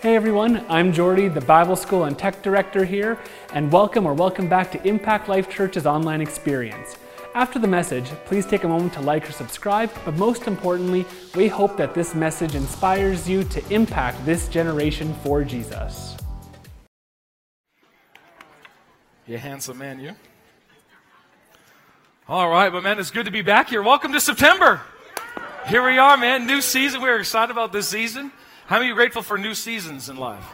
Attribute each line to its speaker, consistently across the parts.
Speaker 1: Hey everyone, I'm Jordy, the Bible School and Tech Director here, and welcome or welcome back to Impact Life Church's online experience. After the message, please take a moment to like or subscribe, but most importantly, we hope that this message inspires you to impact this generation for Jesus.
Speaker 2: You handsome man, you. All right, but man, it's good to be back here. Welcome to September. Here we are, man. New season. We're excited about this season. How many are grateful for new seasons in life?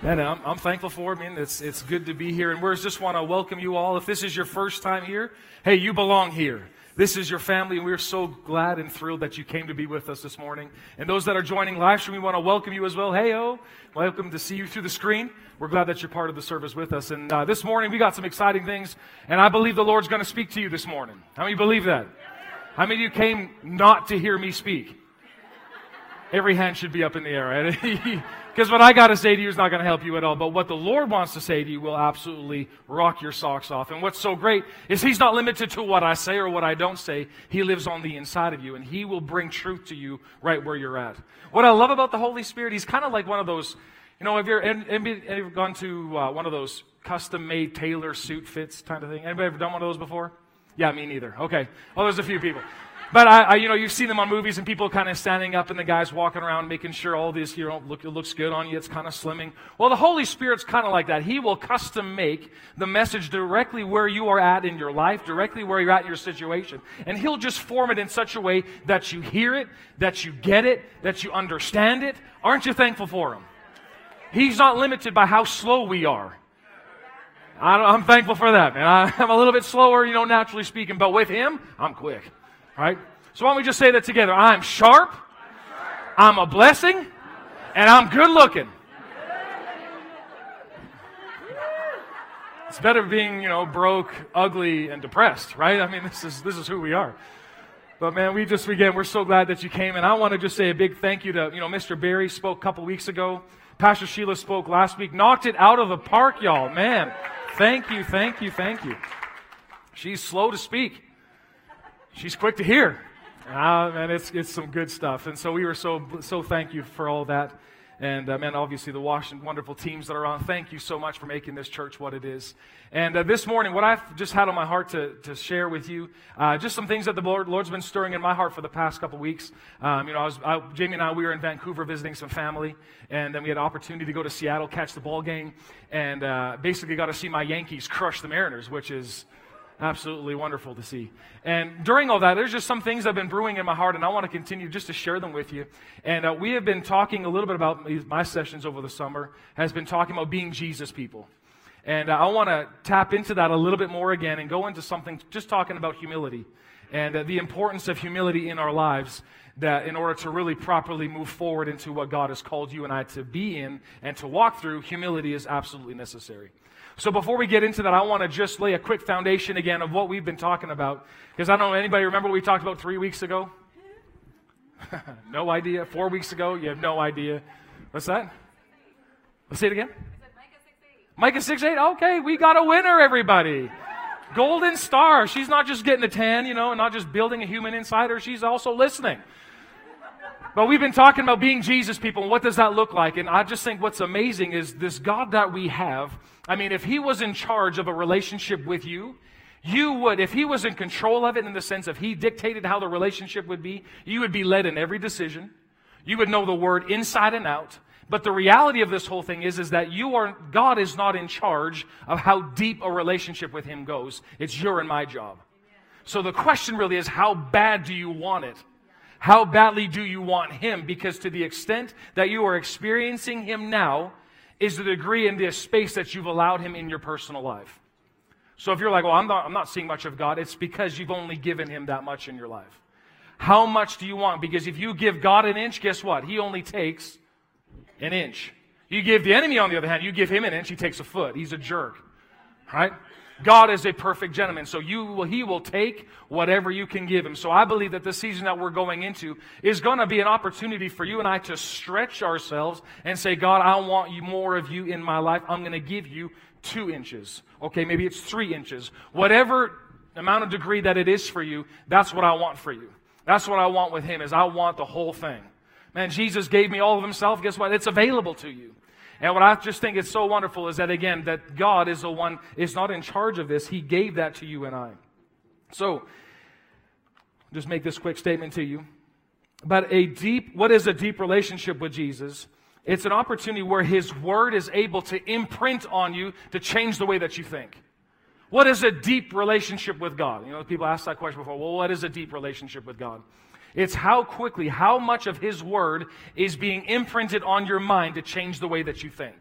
Speaker 2: Man, I'm, I'm thankful for it. Man, it's, it's good to be here. And we just want to welcome you all. If this is your first time here, hey, you belong here. This is your family, and we're so glad and thrilled that you came to be with us this morning. And those that are joining live stream, we want to welcome you as well. Hey, oh, welcome to see you through the screen. We're glad that you're part of the service with us. And uh, this morning, we got some exciting things, and I believe the Lord's going to speak to you this morning. How many believe that? How many of you came not to hear me speak? Every hand should be up in the air, right? Because what I got to say to you is not going to help you at all. But what the Lord wants to say to you will absolutely rock your socks off. And what's so great is He's not limited to what I say or what I don't say. He lives on the inside of you, and He will bring truth to you right where you're at. What I love about the Holy Spirit, He's kind of like one of those, you know, have you ever, ever gone to uh, one of those custom made tailor suit fits kind of thing? Anybody ever done one of those before? Yeah, me neither. Okay. Well, there's a few people. But I, I, you know, you've seen them on movies and people kind of standing up and the guys walking around making sure all this, you know, look, looks good on you. It's kind of slimming. Well, the Holy Spirit's kind of like that. He will custom make the message directly where you are at in your life, directly where you're at in your situation. And He'll just form it in such a way that you hear it, that you get it, that you understand it. Aren't you thankful for Him? He's not limited by how slow we are. I'm thankful for that, man. I'm a little bit slower, you know, naturally speaking, but with Him, I'm quick. Right? So why don't we just say that together? I'm sharp, I'm a blessing, and I'm good looking. It's better being, you know, broke, ugly, and depressed, right? I mean, this is this is who we are. But man, we just again, we're so glad that you came, and I want to just say a big thank you to, you know, Mr. Barry spoke a couple weeks ago. Pastor Sheila spoke last week, knocked it out of the park, y'all. Man, thank you, thank you, thank you. She's slow to speak she's quick to hear. Uh, and it's, it's some good stuff. And so we were so, so thank you for all that. And uh, man, obviously the Washington wonderful teams that are on, thank you so much for making this church what it is. And uh, this morning, what I've just had on my heart to, to share with you, uh, just some things that the Lord, Lord's been stirring in my heart for the past couple weeks. Um, you know, I was, I, Jamie and I, we were in Vancouver visiting some family, and then we had opportunity to go to Seattle, catch the ball game, and uh, basically got to see my Yankees crush the Mariners, which is absolutely wonderful to see. And during all that, there's just some things have been brewing in my heart, and I want to continue just to share them with you. And uh, we have been talking a little bit about my sessions over the summer, has been talking about being Jesus people. And uh, I want to tap into that a little bit more again and go into something just talking about humility and uh, the importance of humility in our lives that in order to really properly move forward into what God has called you and I to be in and to walk through, humility is absolutely necessary. So before we get into that, I want to just lay a quick foundation again of what we've been talking about. Because I don't know, anybody remember what we talked about three weeks ago? no idea. Four weeks ago? You have no idea. What's that? Let's say it again. Micah 6 8. Okay, we got a winner, everybody. Golden star. She's not just getting a 10, you know, and not just building a human insider. She's also listening. But we've been talking about being Jesus people, and what does that look like? And I just think what's amazing is this God that we have. I mean, if He was in charge of a relationship with you, you would, if He was in control of it in the sense of He dictated how the relationship would be, you would be led in every decision. You would know the word inside and out. But the reality of this whole thing is, is that you are, God is not in charge of how deep a relationship with Him goes. It's your and my job. So the question really is, how bad do you want it? How badly do you want Him? Because to the extent that you are experiencing Him now is the degree and the space that you've allowed Him in your personal life. So if you're like, well, I'm not, I'm not seeing much of God, it's because you've only given Him that much in your life. How much do you want? Because if you give God an inch, guess what? He only takes an inch. You give the enemy, on the other hand, you give him an inch, he takes a foot. He's a jerk. Right? God is a perfect gentleman. So you he will take whatever you can give him. So I believe that the season that we're going into is going to be an opportunity for you and I to stretch ourselves and say, God, I want you more of you in my life. I'm going to give you two inches. Okay, maybe it's three inches. Whatever amount of degree that it is for you, that's what I want for you. That's what I want with him is I want the whole thing. Man, Jesus gave me all of himself. Guess what? It's available to you. And what I just think is so wonderful is that again, that God is the one, is not in charge of this. He gave that to you and I. So, just make this quick statement to you. But a deep, what is a deep relationship with Jesus? It's an opportunity where His Word is able to imprint on you to change the way that you think. What is a deep relationship with God? You know, people asked that question before. Well, what is a deep relationship with God? It's how quickly, how much of His Word is being imprinted on your mind to change the way that you think.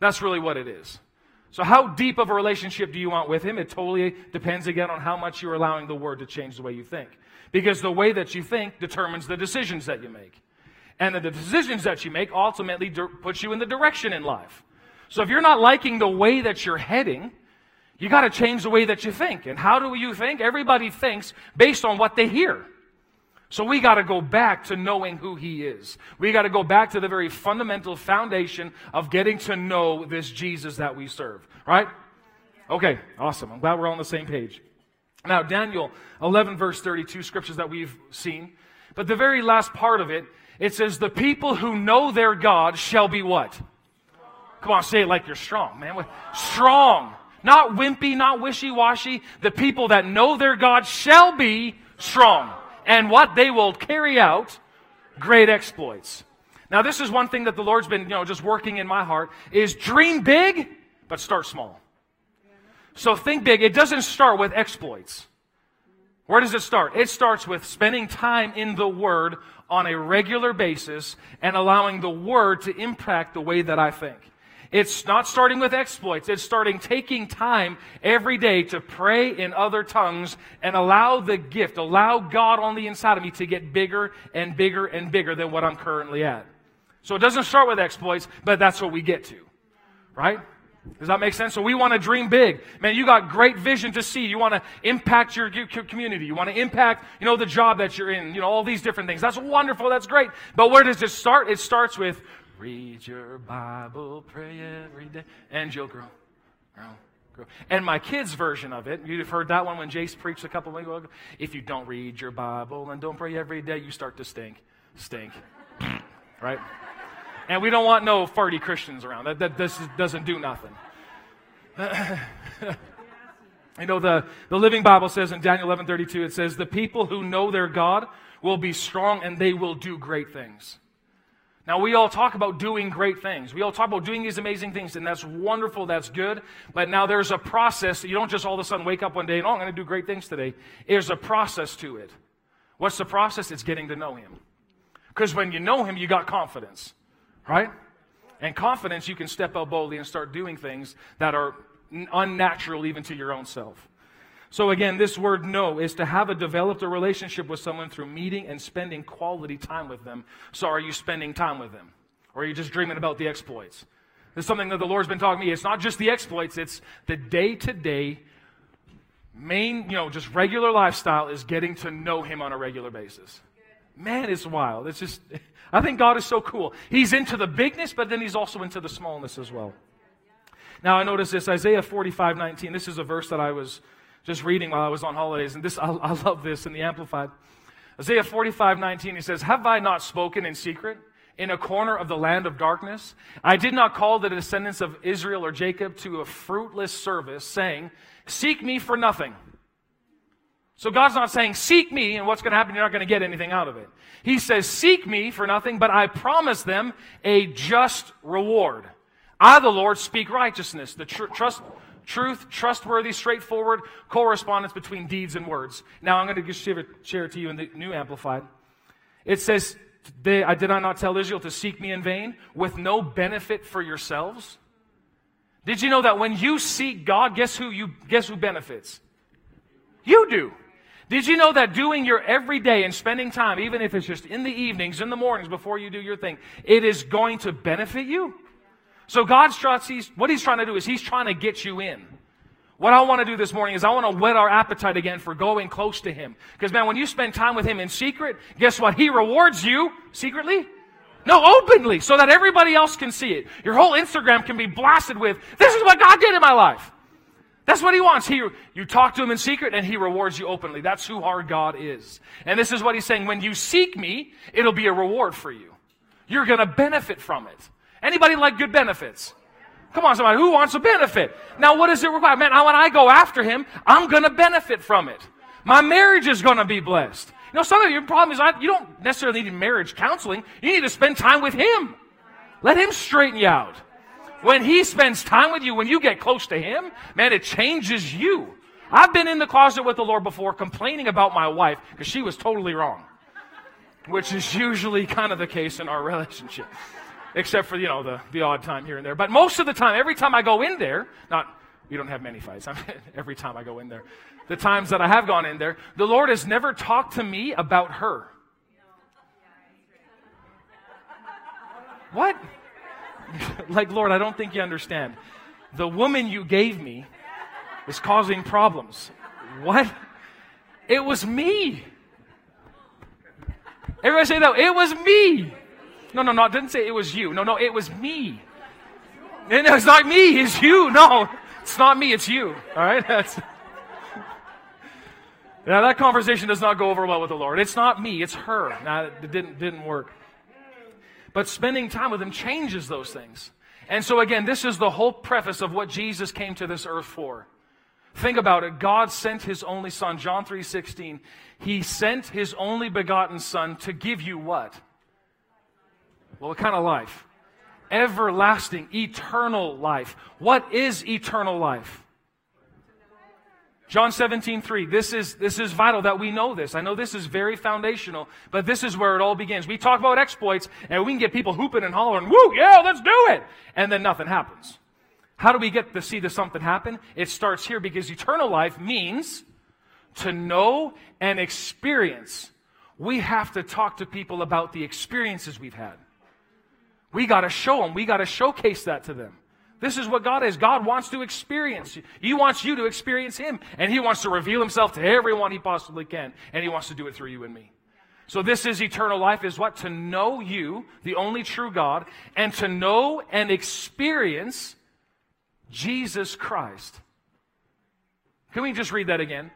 Speaker 2: That's really what it is. So, how deep of a relationship do you want with Him? It totally depends again on how much you're allowing the Word to change the way you think. Because the way that you think determines the decisions that you make. And the decisions that you make ultimately puts you in the direction in life. So, if you're not liking the way that you're heading, you got to change the way that you think. And how do you think? Everybody thinks based on what they hear. So we got to go back to knowing who he is. We got to go back to the very fundamental foundation of getting to know this Jesus that we serve, right? Okay, awesome. I'm glad we're all on the same page. Now, Daniel 11, verse 32, scriptures that we've seen. But the very last part of it, it says, The people who know their God shall be what? Come on, say it like you're strong, man. Strong. Not wimpy, not wishy washy. The people that know their God shall be strong and what they will carry out great exploits. Now, this is one thing that the Lord's been, you know, just working in my heart is dream big, but start small. So think big. It doesn't start with exploits. Where does it start? It starts with spending time in the Word on a regular basis and allowing the Word to impact the way that I think. It's not starting with exploits. It's starting taking time every day to pray in other tongues and allow the gift, allow God on the inside of me to get bigger and bigger and bigger than what I'm currently at. So it doesn't start with exploits, but that's what we get to. Right? Does that make sense? So we want to dream big. Man, you got great vision to see. You want to impact your community. You want to impact, you know, the job that you're in, you know, all these different things. That's wonderful. That's great. But where does it start? It starts with Read your Bible, pray every day, and you'll grow, grow, grow. And my kids' version of it, you've heard that one when Jace preached a couple of weeks ago. If you don't read your Bible and don't pray every day, you start to stink. Stink. right? And we don't want no farty Christians around. That, that this doesn't do nothing. you know, the, the Living Bible says in Daniel 11:32, it says, The people who know their God will be strong and they will do great things. Now, we all talk about doing great things. We all talk about doing these amazing things, and that's wonderful, that's good. But now there's a process. You don't just all of a sudden wake up one day and, oh, I'm going to do great things today. There's a process to it. What's the process? It's getting to know Him. Because when you know Him, you got confidence, right? And confidence, you can step out boldly and start doing things that are unnatural even to your own self. So again, this word know is to have a developed a relationship with someone through meeting and spending quality time with them. So are you spending time with them? Or are you just dreaming about the exploits? This is something that the Lord's been talking to me. It's not just the exploits, it's the day to day main, you know, just regular lifestyle is getting to know Him on a regular basis. Man, it's wild. It's just, I think God is so cool. He's into the bigness, but then He's also into the smallness as well. Now, I notice this Isaiah 45 19. This is a verse that I was just reading while I was on holidays, and this I, I love this in the Amplified. Isaiah 45, 19, he says, Have I not spoken in secret? in a corner of the land of darkness. I did not call the descendants of Israel or Jacob to a fruitless service, saying, Seek me for nothing. So God's not saying, Seek me, and what's going to happen? You're not going to get anything out of it. He says, Seek me for nothing, but I promise them a just reward. I, the Lord, speak righteousness. The tr- trust, truth, trustworthy, straightforward correspondence between deeds and words. Now I'm going to share share it to you in the New Amplified. It says, I did I not tell Israel to seek me in vain with no benefit for yourselves? Did you know that when you seek God, guess who you guess who benefits? You do. Did you know that doing your everyday and spending time, even if it's just in the evenings, in the mornings before you do your thing, it is going to benefit you? So God's trying, what he's trying to do is he's trying to get you in. What I want to do this morning is I want to whet our appetite again for going close to him. Because man, when you spend time with him in secret, guess what? He rewards you secretly. No, openly, so that everybody else can see it. Your whole Instagram can be blasted with, this is what God did in my life. That's what he wants. He, you talk to him in secret and he rewards you openly. That's who our God is. And this is what he's saying. When you seek me, it'll be a reward for you. You're going to benefit from it. Anybody like good benefits? Come on, somebody. Who wants a benefit? Now, what does it require? Man, when I go after him, I'm going to benefit from it. My marriage is going to be blessed. You know, some of your problem is not, you don't necessarily need marriage counseling. You need to spend time with him. Let him straighten you out. When he spends time with you, when you get close to him, man, it changes you. I've been in the closet with the Lord before complaining about my wife because she was totally wrong, which is usually kind of the case in our relationship, except for, you know, the, the odd time here and there. But most of the time, every time I go in there, not, we don't have many fights, every time I go in there, the times that I have gone in there, the Lord has never talked to me about her. What? like, Lord, I don't think you understand. The woman you gave me is causing problems. What? It was me. Everybody say that. It was me. No, no, no. I didn't say it was you. No, no, it was me. And it's not me. It's you. No, it's not me. It's you. All right. That's. Now that conversation does not go over well with the Lord. It's not me. It's her. Now it didn't didn't work. But spending time with Him changes those things. And so, again, this is the whole preface of what Jesus came to this earth for. Think about it. God sent His only Son, John 3 16. He sent His only begotten Son to give you what? Well, what kind of life? Everlasting, eternal life. What is eternal life? John 17, 3. This is, this is vital that we know this. I know this is very foundational, but this is where it all begins. We talk about exploits and we can get people hooping and hollering, woo, yeah, let's do it. And then nothing happens. How do we get to see the something happen? It starts here because eternal life means to know and experience. We have to talk to people about the experiences we've had. We got to show them. We got to showcase that to them. This is what God is. God wants to experience you. He wants you to experience Him. And He wants to reveal Himself to everyone He possibly can. And He wants to do it through you and me. So this is eternal life is what? To know you, the only true God, and to know and experience Jesus Christ. Can we just read that again?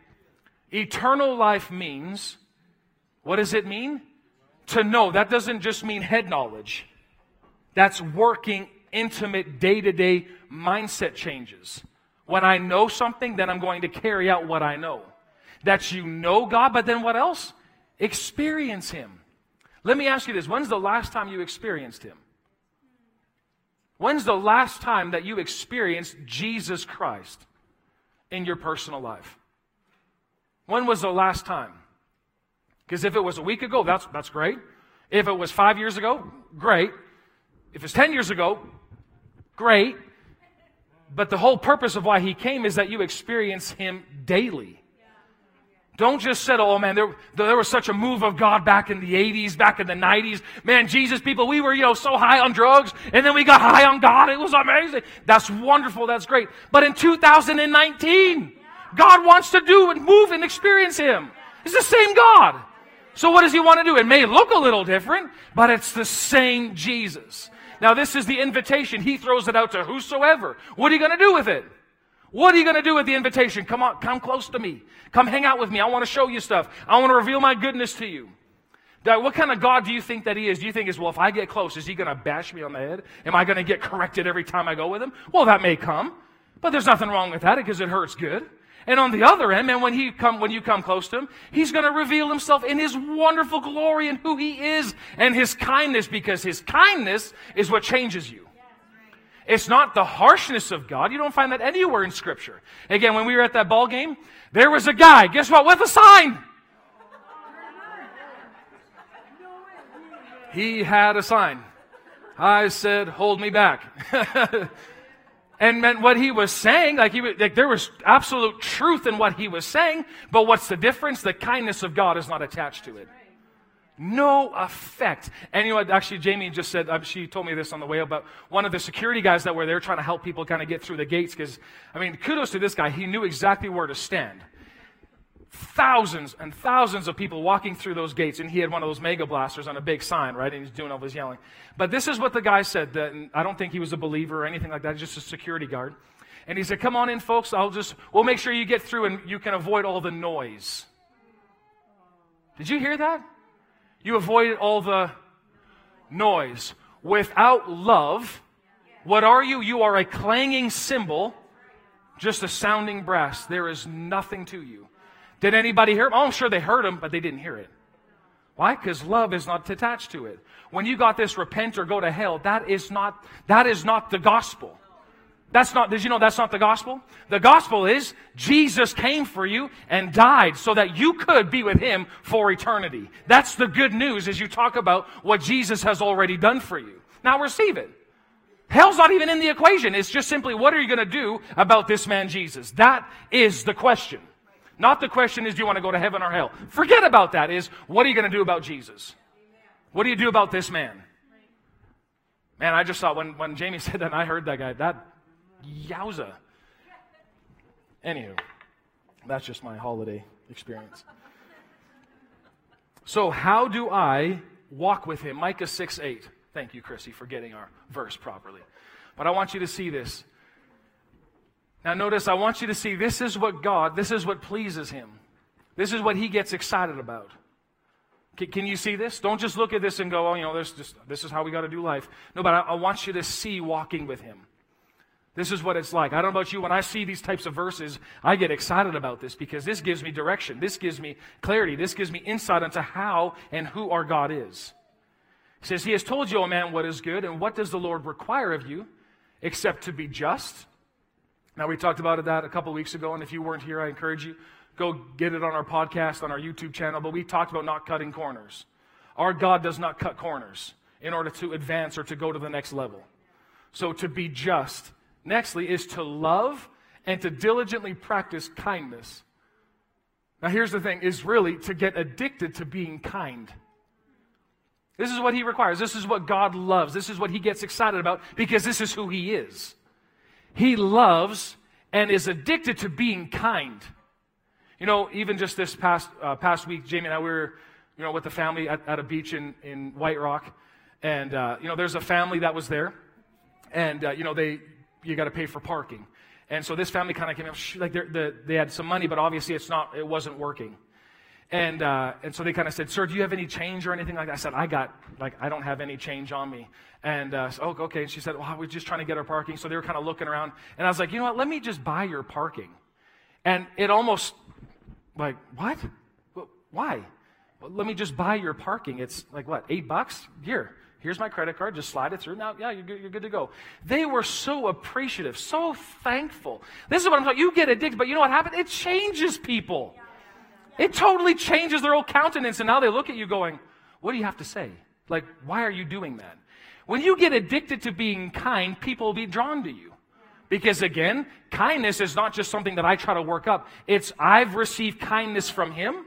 Speaker 2: Eternal life means, what does it mean? To know. That doesn't just mean head knowledge. That's working intimate, day to day mindset changes. When I know something, then I'm going to carry out what I know. That you know God, but then what else? Experience Him. Let me ask you this when's the last time you experienced Him? When's the last time that you experienced Jesus Christ in your personal life? When was the last time? Because if it was a week ago, that's, that's great. If it was five years ago, great. If it's 10 years ago, Great. But the whole purpose of why he came is that you experience him daily. Don't just settle, oh man, there, there was such a move of God back in the 80s, back in the 90s. Man, Jesus people, we were, you know, so high on drugs, and then we got high on God. It was amazing. That's wonderful. That's great. But in 2019, God wants to do and move and experience Him. It's the same God. So what does He want to do? It may look a little different, but it's the same Jesus. Now, this is the invitation. He throws it out to whosoever. What are you going to do with it? What are you going to do with the invitation? Come on, come close to me. Come hang out with me. I want to show you stuff. I want to reveal my goodness to you. What kind of God do you think that He is? Do you think is, well, if I get close, is He going to bash me on the head? Am I going to get corrected every time I go with Him? Well, that may come, but there's nothing wrong with that because it hurts good. And on the other end, man, when he come, when you come close to him, he's going to reveal himself in his wonderful glory and who he is and his kindness because his kindness is what changes you. It's not the harshness of God. You don't find that anywhere in scripture. Again, when we were at that ball game, there was a guy, guess what, with a sign. He had a sign. I said, hold me back. and meant what he was saying. Like, he, like there was absolute truth in what he was saying. But what's the difference? The kindness of God is not attached to it. No effect. And you know what? Actually, Jamie just said, uh, she told me this on the way about one of the security guys that were there trying to help people kind of get through the gates. Because, I mean, kudos to this guy. He knew exactly where to stand thousands and thousands of people walking through those gates, and he had one of those mega blasters on a big sign, right? And he's doing all this yelling. But this is what the guy said. That I don't think he was a believer or anything like that. Just a security guard. And he said, Come on in, folks. I'll just, we'll make sure you get through and you can avoid all the noise. Did you hear that? You avoid all the noise. Without love, what are you? You are a clanging cymbal, just a sounding brass. There is nothing to you. Did anybody hear him? Oh, I'm sure they heard him, but they didn't hear it. Why? Because love is not attached to it. When you got this repent or go to hell, that is not, that is not the gospel. That's not, did you know that's not the gospel? The gospel is Jesus came for you and died so that you could be with him for eternity. That's the good news as you talk about what Jesus has already done for you. Now receive it. Hell's not even in the equation. It's just simply, what are you going to do about this man Jesus? That is the question. Not the question is, do you want to go to heaven or hell? Forget about that. Is, what are you going to do about Jesus? What do you do about this man? Man, I just saw when, when Jamie said that and I heard that guy, that yowza. Anywho, that's just my holiday experience. So, how do I walk with him? Micah 6 8. Thank you, Chrissy, for getting our verse properly. But I want you to see this. Now, notice, I want you to see this is what God, this is what pleases Him. This is what He gets excited about. Can, can you see this? Don't just look at this and go, oh, you know, this, just, this is how we got to do life. No, but I, I want you to see walking with Him. This is what it's like. I don't know about you. When I see these types of verses, I get excited about this because this gives me direction. This gives me clarity. This gives me insight into how and who our God is. He says, He has told you, O man, what is good, and what does the Lord require of you except to be just now, we talked about that a couple weeks ago, and if you weren't here, I encourage you, go get it on our podcast, on our YouTube channel. But we talked about not cutting corners. Our God does not cut corners in order to advance or to go to the next level. So, to be just, nextly, is to love and to diligently practice kindness. Now, here's the thing is really to get addicted to being kind. This is what he requires. This is what God loves. This is what he gets excited about because this is who he is. He loves and is addicted to being kind. You know, even just this past, uh, past week, Jamie and I, we were, you know, with the family at, at a beach in, in White Rock. And, uh, you know, there's a family that was there. And, uh, you know, they, you got to pay for parking. And so this family kind of came up, like the, they had some money, but obviously it's not, it wasn't working. And, uh, and so they kind of said, Sir, do you have any change or anything like that? I said, I got, like, I don't have any change on me. And, uh, so, oh, okay. And she said, Well, we're just trying to get our parking. So they were kind of looking around. And I was like, You know what? Let me just buy your parking. And it almost, like, what? Why? Well, let me just buy your parking. It's like, what, eight bucks? Here. Here's my credit card. Just slide it through. Now, yeah, you're good, you're good to go. They were so appreciative, so thankful. This is what I'm talking. You get addicted, but you know what happened? It changes people. It totally changes their whole countenance, and now they look at you going, What do you have to say? Like, why are you doing that? When you get addicted to being kind, people will be drawn to you. Because again, kindness is not just something that I try to work up. It's I've received kindness from Him.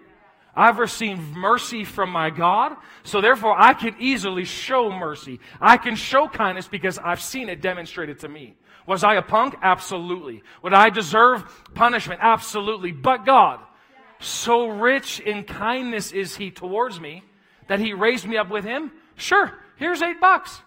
Speaker 2: I've received mercy from my God. So therefore, I can easily show mercy. I can show kindness because I've seen it demonstrated to me. Was I a punk? Absolutely. Would I deserve punishment? Absolutely. But God, so rich in kindness is he towards me that he raised me up with him. Sure, here's eight bucks.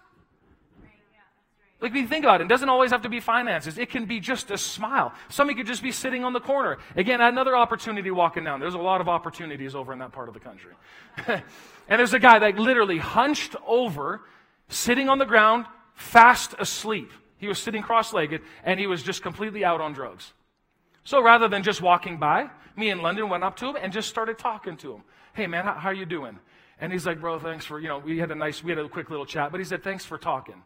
Speaker 2: Like, we think about it, it doesn't always have to be finances. It can be just a smile. Somebody could just be sitting on the corner. Again, another opportunity walking down. There's a lot of opportunities over in that part of the country. and there's a guy that literally hunched over, sitting on the ground, fast asleep. He was sitting cross legged, and he was just completely out on drugs. So rather than just walking by, me and London went up to him and just started talking to him. Hey, man, how, how are you doing? And he's like, bro, thanks for, you know, we had a nice, we had a quick little chat, but he said, thanks for talking.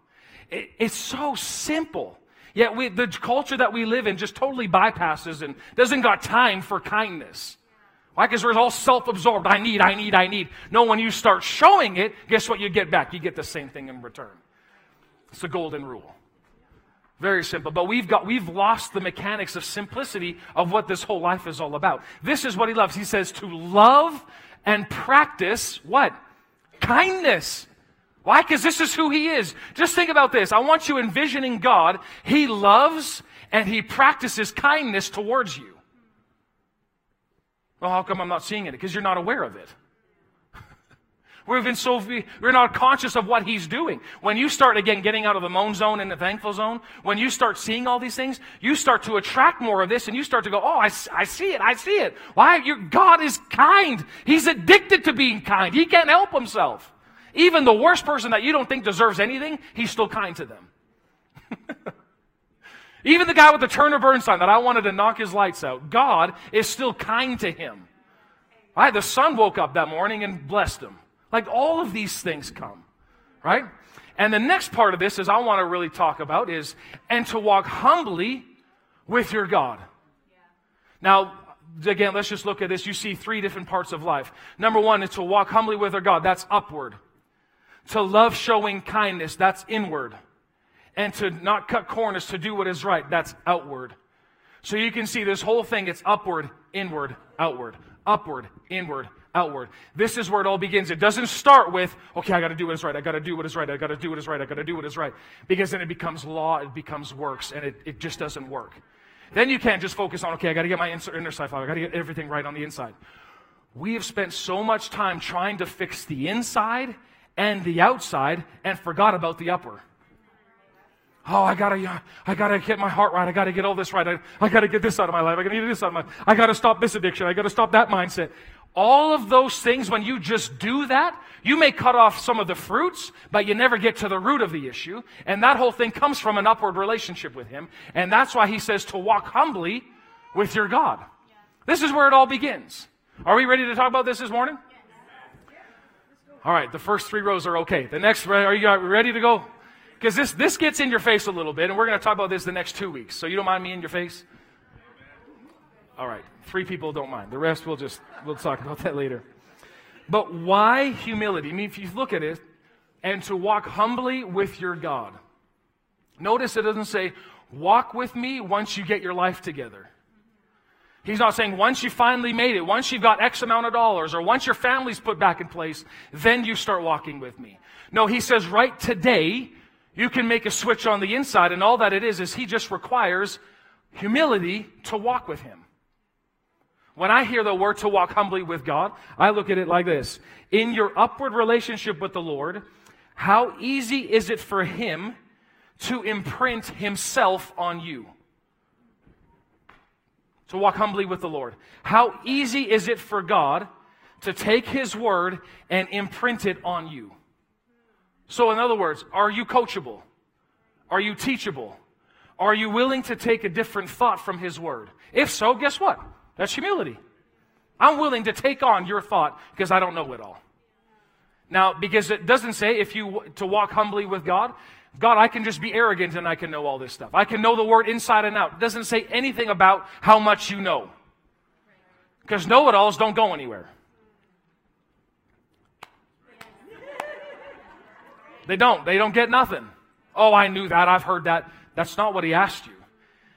Speaker 2: It, it's so simple. Yet we, the culture that we live in just totally bypasses and doesn't got time for kindness. Why? Because we're all self-absorbed. I need, I need, I need. No, when you start showing it, guess what you get back? You get the same thing in return. It's the golden rule. Very simple. But we've got, we've lost the mechanics of simplicity of what this whole life is all about. This is what he loves. He says to love and practice what? Kindness. Why? Because this is who he is. Just think about this. I want you envisioning God. He loves and he practices kindness towards you. Well, how come I'm not seeing it? Because you're not aware of it. We've been so, we're not conscious of what he's doing. When you start again getting out of the moan zone and the thankful zone, when you start seeing all these things, you start to attract more of this and you start to go, oh, I, I see it, I see it. Why? Your God is kind. He's addicted to being kind. He can't help himself. Even the worst person that you don't think deserves anything, he's still kind to them. Even the guy with the Turner Burn sign that I wanted to knock his lights out, God is still kind to him. Right? The sun woke up that morning and blessed him. Like all of these things come, right? And the next part of this is I want to really talk about is, and to walk humbly with your God. Now, again, let's just look at this. You see three different parts of life. Number one is to walk humbly with our God. That's upward. To love showing kindness. That's inward. And to not cut corners, to do what is right. That's outward. So you can see this whole thing, it's upward, inward, outward upward, inward, outward. This is where it all begins. It doesn't start with, okay, I got to do what is right. I got to do what is right. I got to do what is right. I got to do what is right. Because then it becomes law, it becomes works, and it, it just doesn't work. Then you can't just focus on, okay, I got to get my inner side I got to get everything right on the inside. We have spent so much time trying to fix the inside and the outside and forgot about the upper. Oh, I gotta, I gotta get my heart right. I gotta get all this right. I, I gotta get this out of my life. I gotta get this out of my, I gotta stop this addiction. I gotta stop that mindset. All of those things, when you just do that, you may cut off some of the fruits, but you never get to the root of the issue. And that whole thing comes from an upward relationship with Him. And that's why He says to walk humbly with your God. This is where it all begins. Are we ready to talk about this this morning? All right, the first three rows are okay. The next, are you ready to go? Because this, this gets in your face a little bit, and we're going to talk about this the next two weeks. So you don't mind me in your face? All right. Three people don't mind. The rest we'll just, we'll talk about that later. But why humility? I mean, if you look at it, and to walk humbly with your God. Notice it doesn't say, walk with me once you get your life together. He's not saying once you finally made it, once you've got X amount of dollars, or once your family's put back in place, then you start walking with me. No, he says right today, you can make a switch on the inside, and all that it is, is He just requires humility to walk with Him. When I hear the word to walk humbly with God, I look at it like this. In your upward relationship with the Lord, how easy is it for Him to imprint Himself on you? To walk humbly with the Lord. How easy is it for God to take His word and imprint it on you? So, in other words, are you coachable? Are you teachable? Are you willing to take a different thought from His Word? If so, guess what? That's humility. I'm willing to take on your thought because I don't know it all. Now, because it doesn't say if you to walk humbly with God, God, I can just be arrogant and I can know all this stuff. I can know the word inside and out. It doesn't say anything about how much you know. Because know it alls don't go anywhere. They don't. They don't get nothing. Oh, I knew that. I've heard that. That's not what he asked you.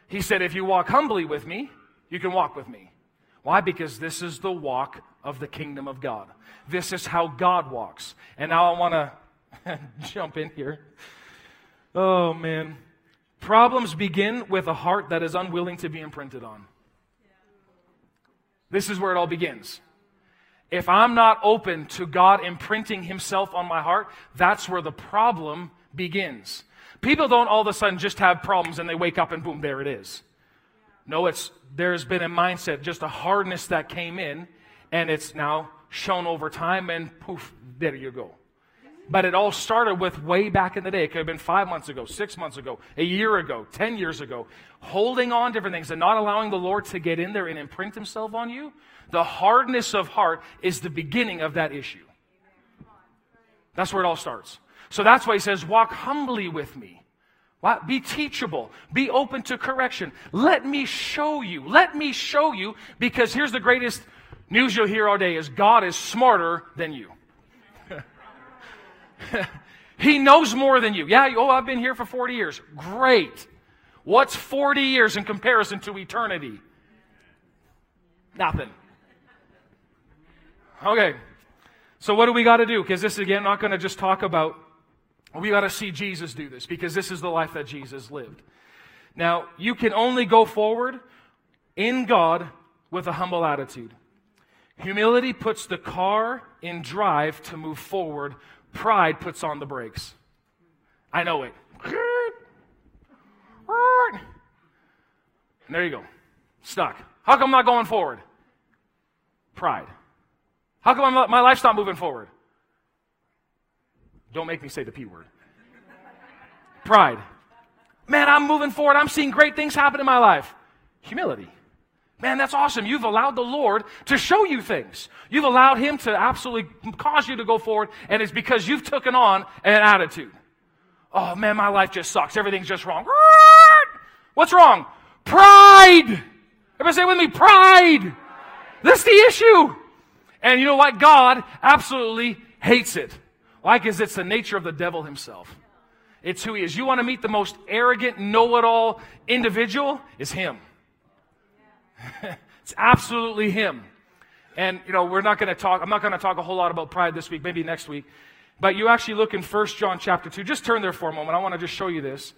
Speaker 2: He said, if you walk humbly with me, you can walk with me. Why? Because this is the walk of the kingdom of God. This is how God walks. And now I want to jump in here. Oh, man. Problems begin with a heart that is unwilling to be imprinted on. This is where it all begins. If I'm not open to God imprinting Himself on my heart, that's where the problem begins. People don't all of a sudden just have problems and they wake up and boom, there it is. No, it's there's been a mindset, just a hardness that came in, and it's now shown over time, and poof, there you go. But it all started with way back in the day. It could have been five months ago, six months ago, a year ago, ten years ago. Holding on to different things and not allowing the Lord to get in there and imprint Himself on you. The hardness of heart is the beginning of that issue. That's where it all starts. So that's why He says, Walk humbly with me. Be teachable. Be open to correction. Let me show you. Let me show you because here's the greatest news you'll hear all day is God is smarter than you. he knows more than you. Yeah, oh, I've been here for 40 years. Great. What's 40 years in comparison to eternity? Nothing. Okay. So what do we got to do? Because this again, not going to just talk about. We got to see Jesus do this because this is the life that Jesus lived. Now, you can only go forward in God with a humble attitude. Humility puts the car in drive to move forward. Pride puts on the brakes. I know it. And there you go. Stuck. How come I'm not going forward? Pride. How come I'm, my life's not moving forward? Don't make me say the P word. Pride. Man, I'm moving forward. I'm seeing great things happen in my life. Humility. Man, that's awesome. You've allowed the Lord to show you things. You've allowed Him to absolutely cause you to go forward, and it's because you've taken on an attitude. Oh man, my life just sucks. Everything's just wrong. What's wrong? Pride. Everybody say with me, pride. That's the issue. And you know what? God absolutely hates it. Why? Because it's the nature of the devil himself. It's who he is. You want to meet the most arrogant, know it all individual? Is him. it's absolutely him. And, you know, we're not going to talk, I'm not going to talk a whole lot about pride this week, maybe next week. But you actually look in 1 John chapter 2. Just turn there for a moment. I want to just show you this.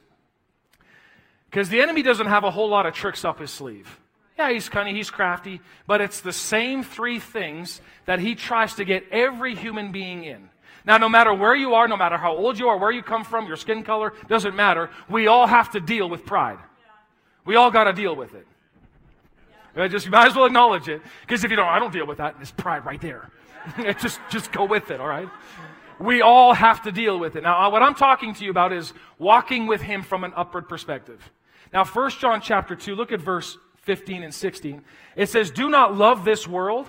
Speaker 2: Because the enemy doesn't have a whole lot of tricks up his sleeve. Yeah, he's cunning, he's crafty, but it's the same three things that he tries to get every human being in. Now, no matter where you are, no matter how old you are, where you come from, your skin color, doesn't matter. We all have to deal with pride. We all got to deal with it. Just you might as well acknowledge it because if you don't, I don't deal with that. It's pride right there. just just go with it. All right. We all have to deal with it. Now, uh, what I'm talking to you about is walking with Him from an upward perspective. Now, 1 John chapter 2, look at verse 15 and 16. It says, Do not love this world,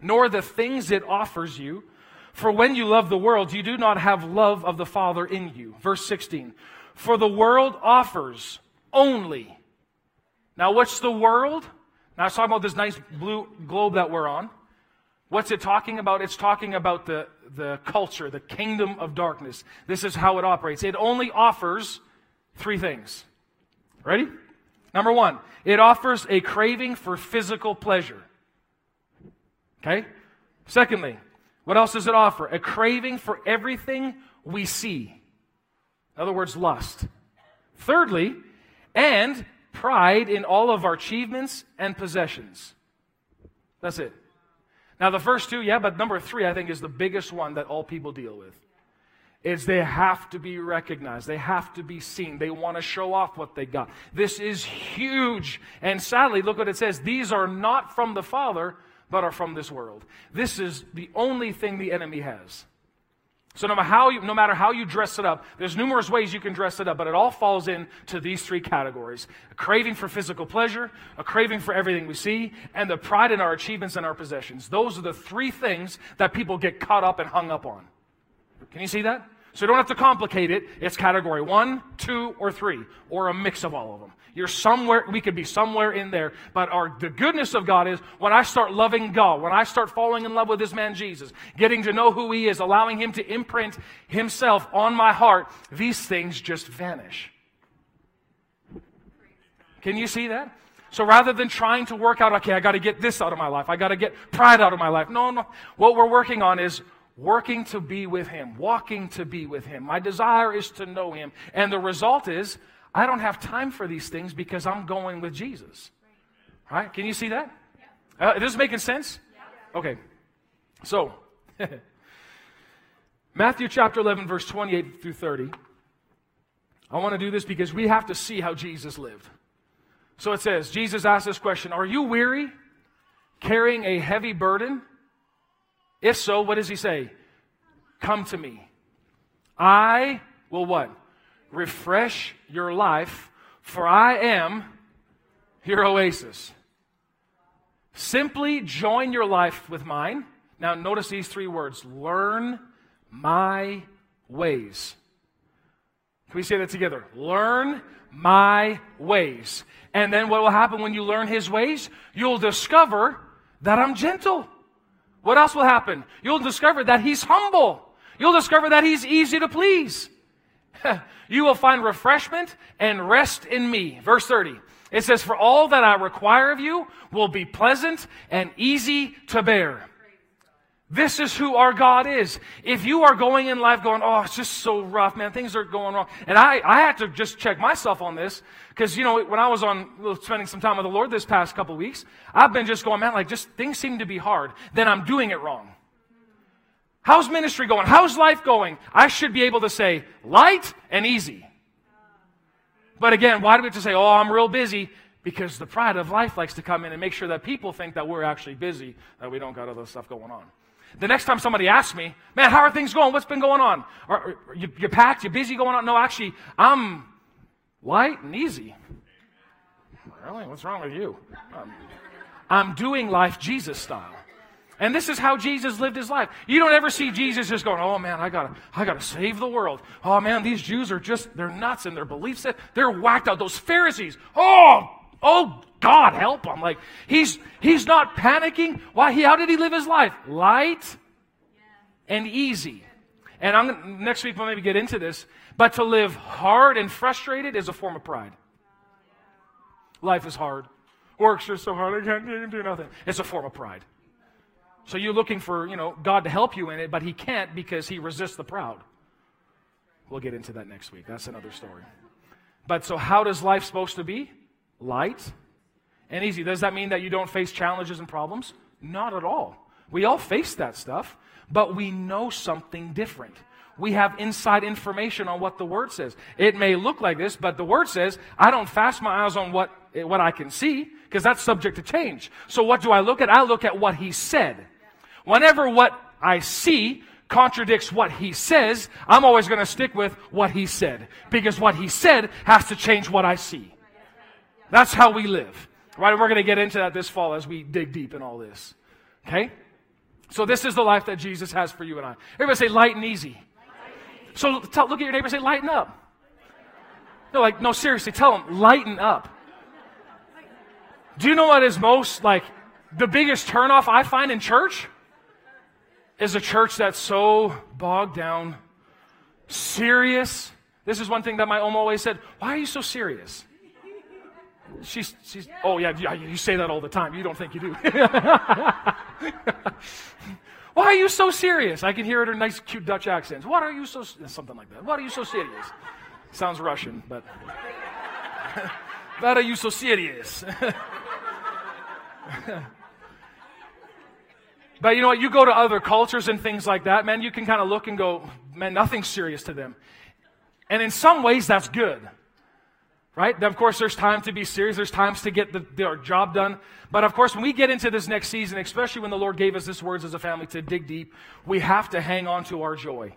Speaker 2: nor the things it offers you. For when you love the world, you do not have love of the Father in you. Verse 16. For the world offers only. Now, what's the world? Now, it's talking about this nice blue globe that we're on. What's it talking about? It's talking about the, the culture, the kingdom of darkness. This is how it operates. It only offers three things. Ready? Number one, it offers a craving for physical pleasure. Okay? Secondly, what else does it offer? A craving for everything we see. In other words, lust. Thirdly, and pride in all of our achievements and possessions. That's it. Now, the first two, yeah, but number three, I think, is the biggest one that all people deal with. Is they have to be recognized. They have to be seen. They want to show off what they got. This is huge. And sadly, look what it says. These are not from the Father, but are from this world. This is the only thing the enemy has. So no matter, how you, no matter how you dress it up, there's numerous ways you can dress it up, but it all falls into these three categories. A craving for physical pleasure, a craving for everything we see, and the pride in our achievements and our possessions. Those are the three things that people get caught up and hung up on. Can you see that? So you don't have to complicate it. It's category one, two, or three, or a mix of all of them. You're somewhere, we could be somewhere in there. But our, the goodness of God is when I start loving God, when I start falling in love with this man Jesus, getting to know who he is, allowing him to imprint himself on my heart, these things just vanish. Can you see that? So rather than trying to work out, okay, I got to get this out of my life, I got to get pride out of my life. No, no. What we're working on is working to be with Him, walking to be with Him. My desire is to know Him. And the result is, I don't have time for these things because I'm going with Jesus. Right? Can you see that? Uh, is this making sense? Okay. So, Matthew chapter 11, verse 28 through 30. I want to do this because we have to see how Jesus lived. So it says, Jesus asked this question Are you weary, carrying a heavy burden? If so, what does he say? Come to me. I will what? Refresh your life, for I am your oasis. Simply join your life with mine. Now, notice these three words learn my ways. Can we say that together? Learn my ways. And then what will happen when you learn his ways? You'll discover that I'm gentle. What else will happen? You'll discover that he's humble. You'll discover that he's easy to please. you will find refreshment and rest in me. Verse 30. It says, For all that I require of you will be pleasant and easy to bear. This is who our God is. If you are going in life going, oh, it's just so rough, man, things are going wrong. And I, I had to just check myself on this because, you know, when I was on spending some time with the Lord this past couple weeks, I've been just going, man, like just things seem to be hard. Then I'm doing it wrong. How's ministry going? How's life going? I should be able to say light and easy. But again, why do we have to say, oh, I'm real busy? Because the pride of life likes to come in and make sure that people think that we're actually busy, that we don't got other stuff going on. The next time somebody asks me, man, how are things going? What's been going on? Are, are you, you packed? You busy going on? No, actually, I'm light and easy. Really? What's wrong with you? Um, I'm doing life Jesus style. And this is how Jesus lived his life. You don't ever see Jesus just going, "Oh man, I gotta, I gotta save the world." Oh man, these Jews are just—they're nuts in their beliefs. They're whacked out. Those Pharisees. Oh, oh, God help them. Like he's he's not panicking. Why? He, how did he live his life? Light and easy. And I'm next week we'll maybe get into this. But to live hard and frustrated is a form of pride. Life is hard. Work's just so hard. I can't do nothing. It's a form of pride. So you're looking for, you know, God to help you in it, but he can't because he resists the proud. We'll get into that next week. That's another story. But so how does life supposed to be? Light and easy. Does that mean that you don't face challenges and problems? Not at all. We all face that stuff, but we know something different. We have inside information on what the Word says. It may look like this, but the Word says, I don't fast my eyes on what, what I can see, because that's subject to change. So what do I look at? I look at what He said. Whenever what I see contradicts what He says, I'm always going to stick with what He said, because what He said has to change what I see. That's how we live. Right? And We're going to get into that this fall as we dig deep in all this. Okay? So this is the life that Jesus has for you and I. Everybody say light and easy. So look at your neighbor and say, lighten up. No, like, no, seriously, tell them, lighten up. Do you know what is most, like, the biggest turnoff I find in church? Is a church that's so bogged down, serious. This is one thing that my Oma always said. Why are you so serious? She's, she's, oh yeah, you say that all the time. You don't think you do. Why are you so serious? I can hear it in her nice, cute Dutch accents. What are you so, something like that. What are you so serious? Sounds Russian, but. What are you so serious? but you know what? You go to other cultures and things like that, man, you can kind of look and go, man, nothing's serious to them. And in some ways, that's good. Right? Of course, there's time to be serious. There's times to get the, the, our job done. But of course, when we get into this next season, especially when the Lord gave us this words as a family to dig deep, we have to hang on to our joy.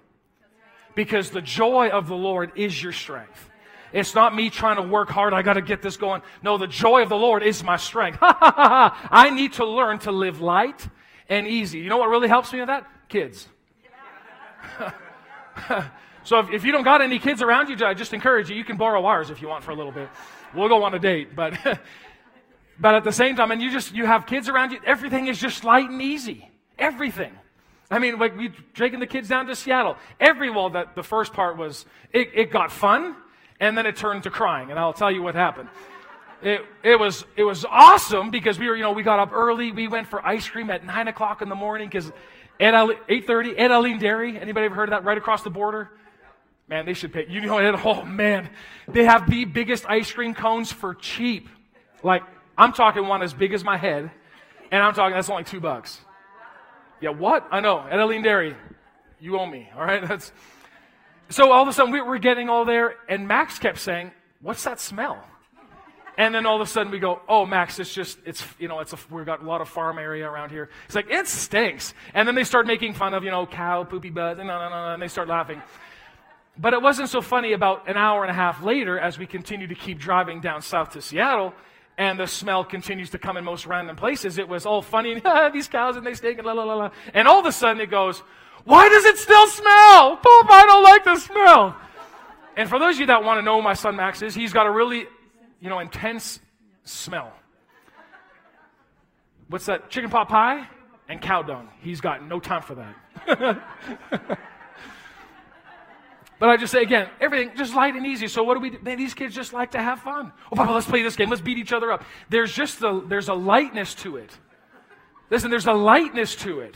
Speaker 2: Because the joy of the Lord is your strength. It's not me trying to work hard. I got to get this going. No, the joy of the Lord is my strength. I need to learn to live light and easy. You know what really helps me with that? Kids. So if, if you don't got any kids around you, I just encourage you, you can borrow ours if you want for a little bit. We'll go on a date. But, but at the same time, and you just, you have kids around you, everything is just light and easy. Everything. I mean, like we taking the kids down to Seattle. Every well, that the first part was it, it got fun, and then it turned to crying, and I'll tell you what happened. It, it was it was awesome because we were you know we got up early. We went for ice cream at nine o'clock in the morning because at eight thirty Edaleen Dairy. Anybody ever heard of that? Right across the border. Man, they should pay. You know, oh man, they have the biggest ice cream cones for cheap. Like, I'm talking one as big as my head, and I'm talking that's only two bucks. Yeah, what? I know. Edaleen Dairy, you owe me. All right, that's. So all of a sudden we were getting all there, and Max kept saying, "What's that smell?" And then all of a sudden we go, "Oh, Max, it's just it's you know it's a, we've got a lot of farm area around here." It's like it stinks. And then they start making fun of you know cow poopy buzz, and, and they start laughing. But it wasn't so funny about an hour and a half later as we continue to keep driving down south to Seattle and the smell continues to come in most random places. It was all funny, and ah, these cows and they stink, and la la la la. And all of a sudden it goes, Why does it still smell? Pop, I don't like the smell. And for those of you that want to know my son Max is, he's got a really, you know, intense smell. What's that? Chicken pot pie and cow dung. He's got no time for that. But I just say again, everything just light and easy. So what do we do? Man, these kids just like to have fun. Oh, Papa, let's play this game. Let's beat each other up. There's just a, there's a lightness to it. Listen, there's a lightness to it.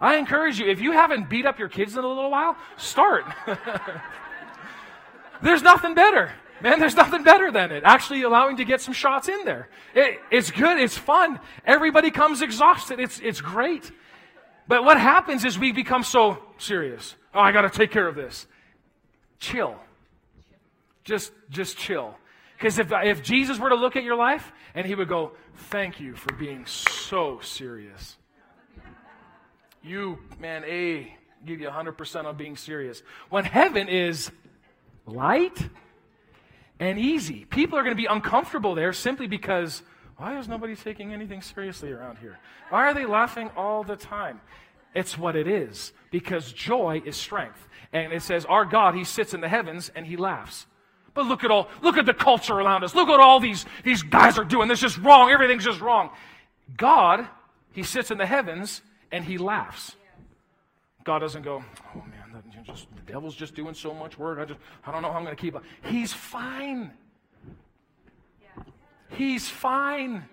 Speaker 2: I encourage you, if you haven't beat up your kids in a little while, start. there's nothing better. Man, there's nothing better than it. Actually allowing to get some shots in there. It, it's good. It's fun. Everybody comes exhausted. It's, it's great. But what happens is we become so serious. Oh, I got to take care of this. Chill. Just, just chill. Because if, if Jesus were to look at your life and he would go, Thank you for being so serious. You, man, A, give you 100% on being serious. When heaven is light and easy, people are going to be uncomfortable there simply because why is nobody taking anything seriously around here? Why are they laughing all the time? It's what it is because joy is strength. And it says, Our God, He sits in the heavens and He laughs. But look at all, look at the culture around us. Look at all these, these guys are doing. This is wrong. Everything's just wrong. God, He sits in the heavens and He laughs. God doesn't go, oh man, just, the devil's just doing so much work. I just, I don't know how I'm going to keep up. He's fine. He's fine.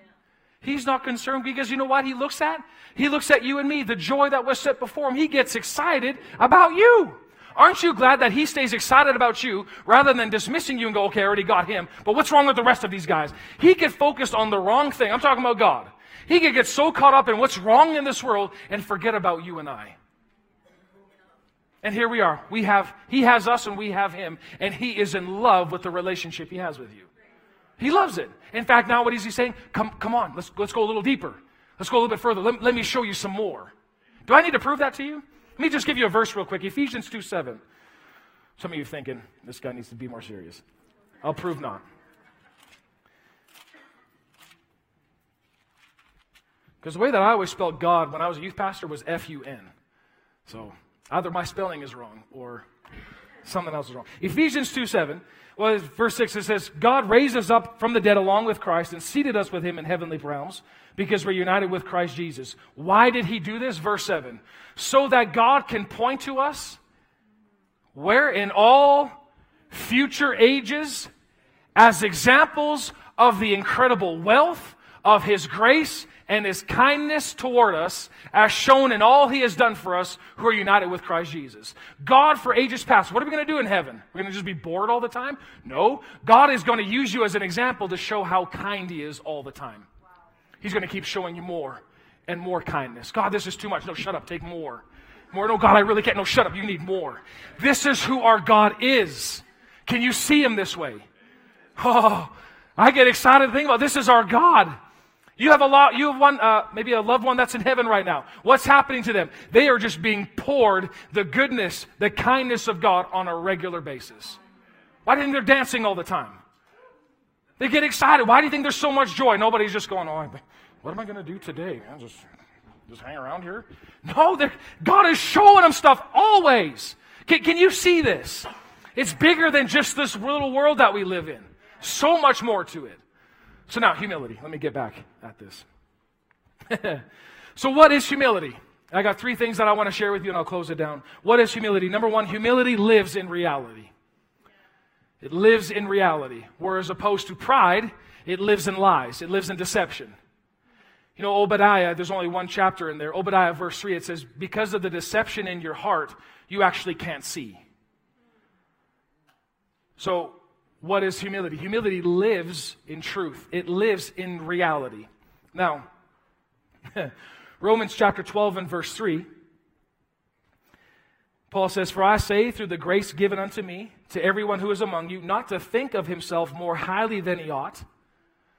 Speaker 2: He's not concerned because you know what he looks at? He looks at you and me, the joy that was set before him. He gets excited about you. Aren't you glad that he stays excited about you rather than dismissing you and go, okay, I already got him, but what's wrong with the rest of these guys? He get focused on the wrong thing. I'm talking about God. He could get so caught up in what's wrong in this world and forget about you and I. And here we are. We have, he has us and we have him, and he is in love with the relationship he has with you. He loves it. In fact, now what is he saying? Come, come on, let's, let's go a little deeper. Let's go a little bit further. Let, let me show you some more. Do I need to prove that to you? Let me just give you a verse real quick. Ephesians 2 7. Some of you thinking, this guy needs to be more serious. I'll prove not. Because the way that I always spelled God when I was a youth pastor was F U N. So either my spelling is wrong or something else is wrong. Ephesians 2 7, well, verse 6, it says, God raised us up from the dead along with Christ and seated us with him in heavenly realms because we're united with Christ Jesus. Why did he do this? Verse 7, so that God can point to us where in all future ages as examples of the incredible wealth of his grace and his kindness toward us as shown in all he has done for us who are united with Christ Jesus. God for ages past, what are we going to do in heaven? We're going to just be bored all the time? No. God is going to use you as an example to show how kind he is all the time. He's going to keep showing you more and more kindness. God, this is too much. No, shut up. Take more. More. No, God, I really can't. No, shut up. You need more. This is who our God is. Can you see him this way? Oh, I get excited to think about this is our God. You have a lot, you have one, uh, maybe a loved one that's in heaven right now. What's happening to them? They are just being poured the goodness, the kindness of God on a regular basis. Why do you think they're dancing all the time? They get excited. Why do you think there's so much joy? Nobody's just going, oh, what am I going to do today? Just, just hang around here? No, God is showing them stuff always. Can, can you see this? It's bigger than just this little world that we live in. So much more to it. So now, humility. Let me get back at this. so, what is humility? I got three things that I want to share with you, and I'll close it down. What is humility? Number one, humility lives in reality. It lives in reality. Whereas opposed to pride, it lives in lies, it lives in deception. You know, Obadiah, there's only one chapter in there. Obadiah, verse 3, it says, Because of the deception in your heart, you actually can't see. So, what is humility? Humility lives in truth, it lives in reality. Now, Romans chapter 12 and verse 3, Paul says, For I say, through the grace given unto me, to everyone who is among you, not to think of himself more highly than he ought.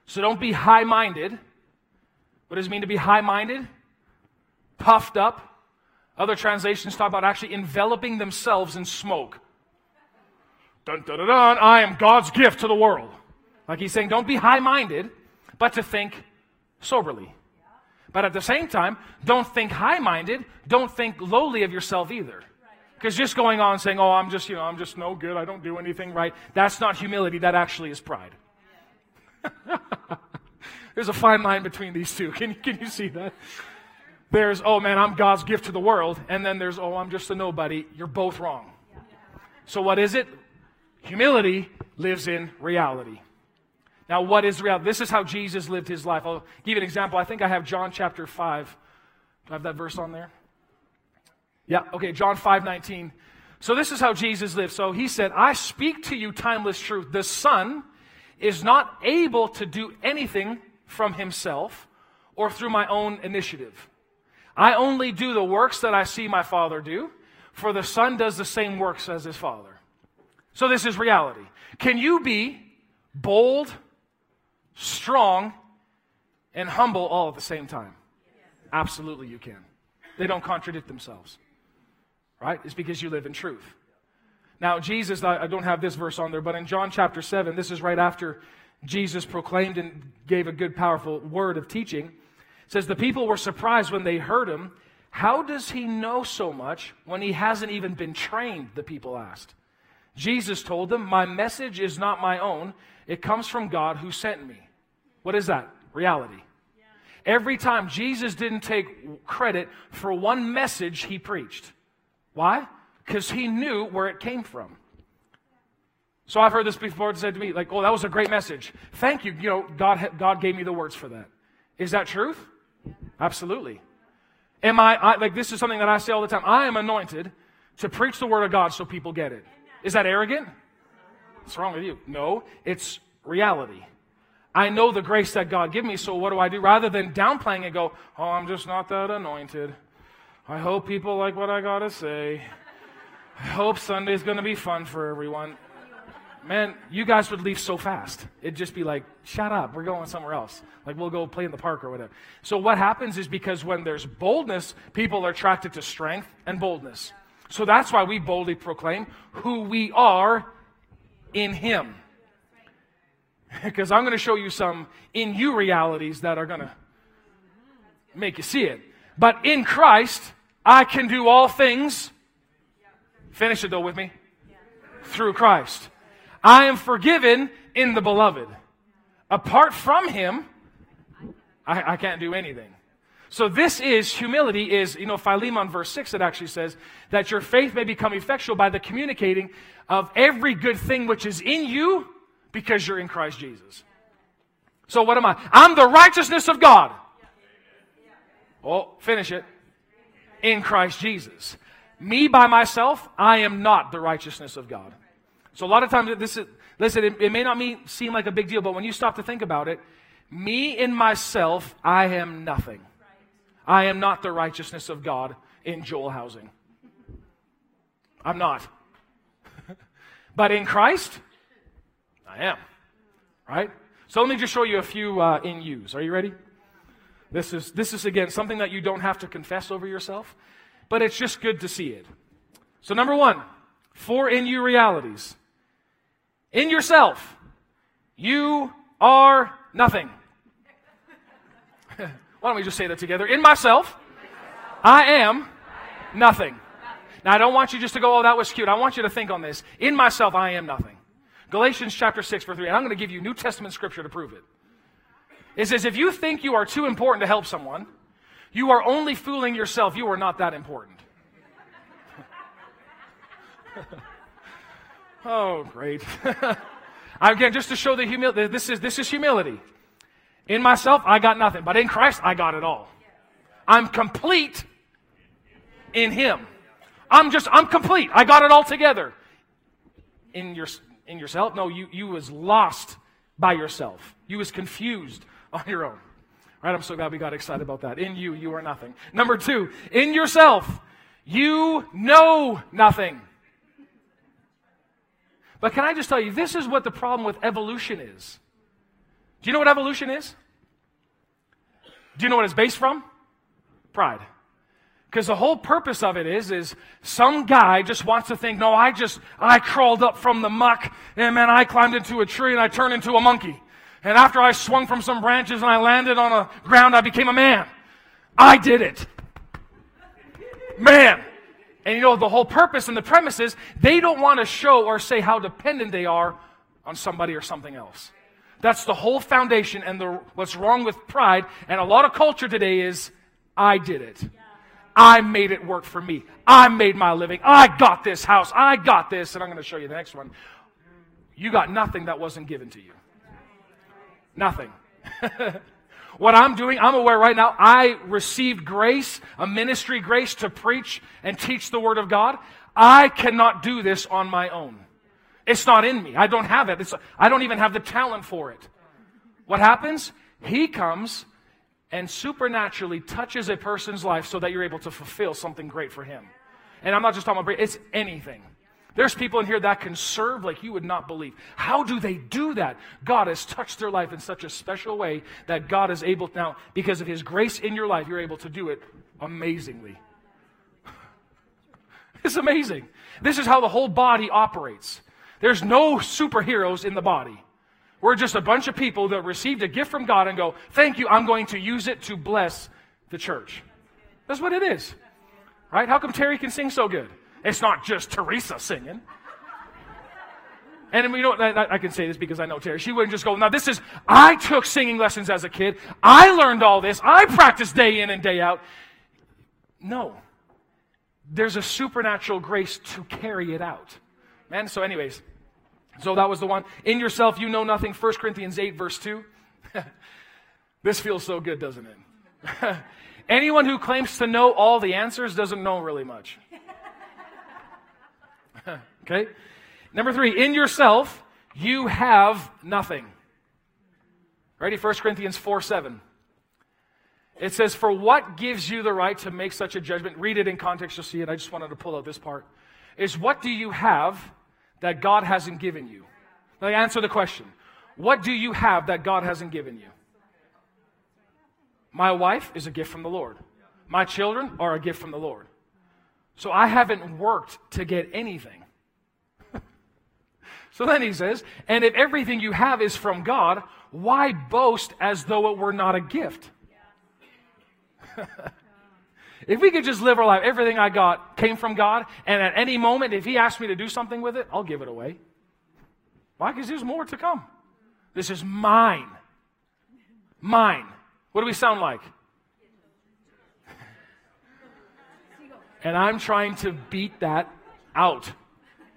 Speaker 2: So don't be high minded. What does it mean to be high minded? Puffed up. Other translations talk about actually enveloping themselves in smoke. Dun, dun, dun, dun, I am God's gift to the world. Like he's saying, don't be high minded, but to think soberly. But at the same time, don't think high minded, don't think lowly of yourself either. Because just going on saying, oh, I'm just, you know, I'm just no good, I don't do anything right, that's not humility, that actually is pride. There's a fine line between these two. Can, can you see that? There's, oh man, I'm God's gift to the world. And then there's, oh, I'm just a nobody. You're both wrong. So what is it? Humility lives in reality. Now, what is reality? This is how Jesus lived his life. I'll give you an example. I think I have John chapter 5. Do I have that verse on there? Yeah, okay, John 5 19. So this is how Jesus lived. So he said, I speak to you timeless truth. The Son is not able to do anything from himself or through my own initiative. I only do the works that I see my Father do, for the Son does the same works as his Father. So this is reality. Can you be bold, strong, and humble all at the same time? Absolutely, you can. They don't contradict themselves right? It's because you live in truth. Now, Jesus, I don't have this verse on there, but in John chapter 7, this is right after Jesus proclaimed and gave a good, powerful word of teaching. It says, The people were surprised when they heard him. How does he know so much when he hasn't even been trained? The people asked. Jesus told them, My message is not my own, it comes from God who sent me. What is that? Reality. Every time Jesus didn't take credit for one message he preached. Why? Because he knew where it came from. So I've heard this before said to me, like, oh, that was a great message. Thank you. You know, God, God gave me the words for that. Is that truth? Absolutely. Am I, I, like, this is something that I say all the time. I am anointed to preach the word of God so people get it. Is that arrogant? What's wrong with you? No, it's reality. I know the grace that God gave me, so what do I do? Rather than downplaying it, go, oh, I'm just not that anointed. I hope people like what I got to say. I hope Sunday's going to be fun for everyone. Man, you guys would leave so fast. It'd just be like, shut up, we're going somewhere else. Like, we'll go play in the park or whatever. So, what happens is because when there's boldness, people are attracted to strength and boldness. So, that's why we boldly proclaim who we are in Him. Because I'm going to show you some in you realities that are going to make you see it. But in Christ, I can do all things. Finish it though with me. Through Christ. I am forgiven in the beloved. Apart from him, I, I can't do anything. So this is humility is, you know, Philemon verse 6 it actually says that your faith may become effectual by the communicating of every good thing which is in you because you're in Christ Jesus. So what am I? I'm the righteousness of God. Oh, finish it in Christ Jesus. Me by myself, I am not the righteousness of God. So a lot of times, this is, listen, it, it may not mean, seem like a big deal, but when you stop to think about it, me in myself, I am nothing. I am not the righteousness of God in Joel housing. I'm not. but in Christ, I am. Right? So let me just show you a few uh, in use. Are you ready? This is, this is, again, something that you don't have to confess over yourself, but it's just good to see it. So, number one, four in you realities. In yourself, you are nothing. Why don't we just say that together? In myself, I am nothing. Now, I don't want you just to go, oh, that was cute. I want you to think on this. In myself, I am nothing. Galatians chapter 6, verse 3. And I'm going to give you New Testament scripture to prove it. It says, if you think you are too important to help someone, you are only fooling yourself. You are not that important. oh, great. Again, just to show the humility, this is, this is humility. In myself, I got nothing, but in Christ, I got it all. I'm complete in Him. I'm just, I'm complete. I got it all together. In your, in yourself? No, you, you was lost by yourself. You was confused on your own. Right? I'm so glad we got excited about that. In you, you are nothing. Number two, in yourself, you know nothing. But can I just tell you, this is what the problem with evolution is. Do you know what evolution is? Do you know what it's based from? Pride. Because the whole purpose of it is, is some guy just wants to think, no, I just, I crawled up from the muck, and man, I climbed into a tree and I turned into a monkey. And after I swung from some branches and I landed on a ground, I became a man. I did it. Man. And you know, the whole purpose and the premise is they don't want to show or say how dependent they are on somebody or something else. That's the whole foundation and the, what's wrong with pride. And a lot of culture today is, I did it. I made it work for me. I made my living. I got this house. I got this. And I'm going to show you the next one. You got nothing that wasn't given to you. Nothing. What I'm doing, I'm aware right now, I received grace, a ministry grace to preach and teach the Word of God. I cannot do this on my own. It's not in me. I don't have it. It's, I don't even have the talent for it. What happens? He comes and supernaturally touches a person's life so that you're able to fulfill something great for him. And I'm not just talking about, it's anything. There's people in here that can serve like you would not believe. How do they do that? God has touched their life in such a special way that God is able to now, because of His grace in your life, you're able to do it amazingly. It's amazing. This is how the whole body operates. There's no superheroes in the body. We're just a bunch of people that received a gift from God and go, Thank you, I'm going to use it to bless the church. That's what it is. Right? How come Terry can sing so good? It's not just Teresa singing. And you know, I, I can say this because I know Terry. She wouldn't just go, now this is, I took singing lessons as a kid. I learned all this. I practiced day in and day out. No. There's a supernatural grace to carry it out. Man, so anyways, so that was the one. In yourself, you know nothing. 1 Corinthians 8, verse 2. this feels so good, doesn't it? Anyone who claims to know all the answers doesn't know really much. okay? Number three, in yourself, you have nothing. Ready? 1 Corinthians 4 7. It says, For what gives you the right to make such a judgment? Read it in context, you'll see it. I just wanted to pull out this part. Is what do you have that God hasn't given you? Now, answer the question. What do you have that God hasn't given you? My wife is a gift from the Lord. My children are a gift from the Lord. So I haven't worked to get anything. so then he says, and if everything you have is from God, why boast as though it were not a gift? if we could just live our life, everything I got came from God, and at any moment, if He asked me to do something with it, I'll give it away. Why? Because there's more to come. This is mine. Mine. What do we sound like? And I'm trying to beat that out.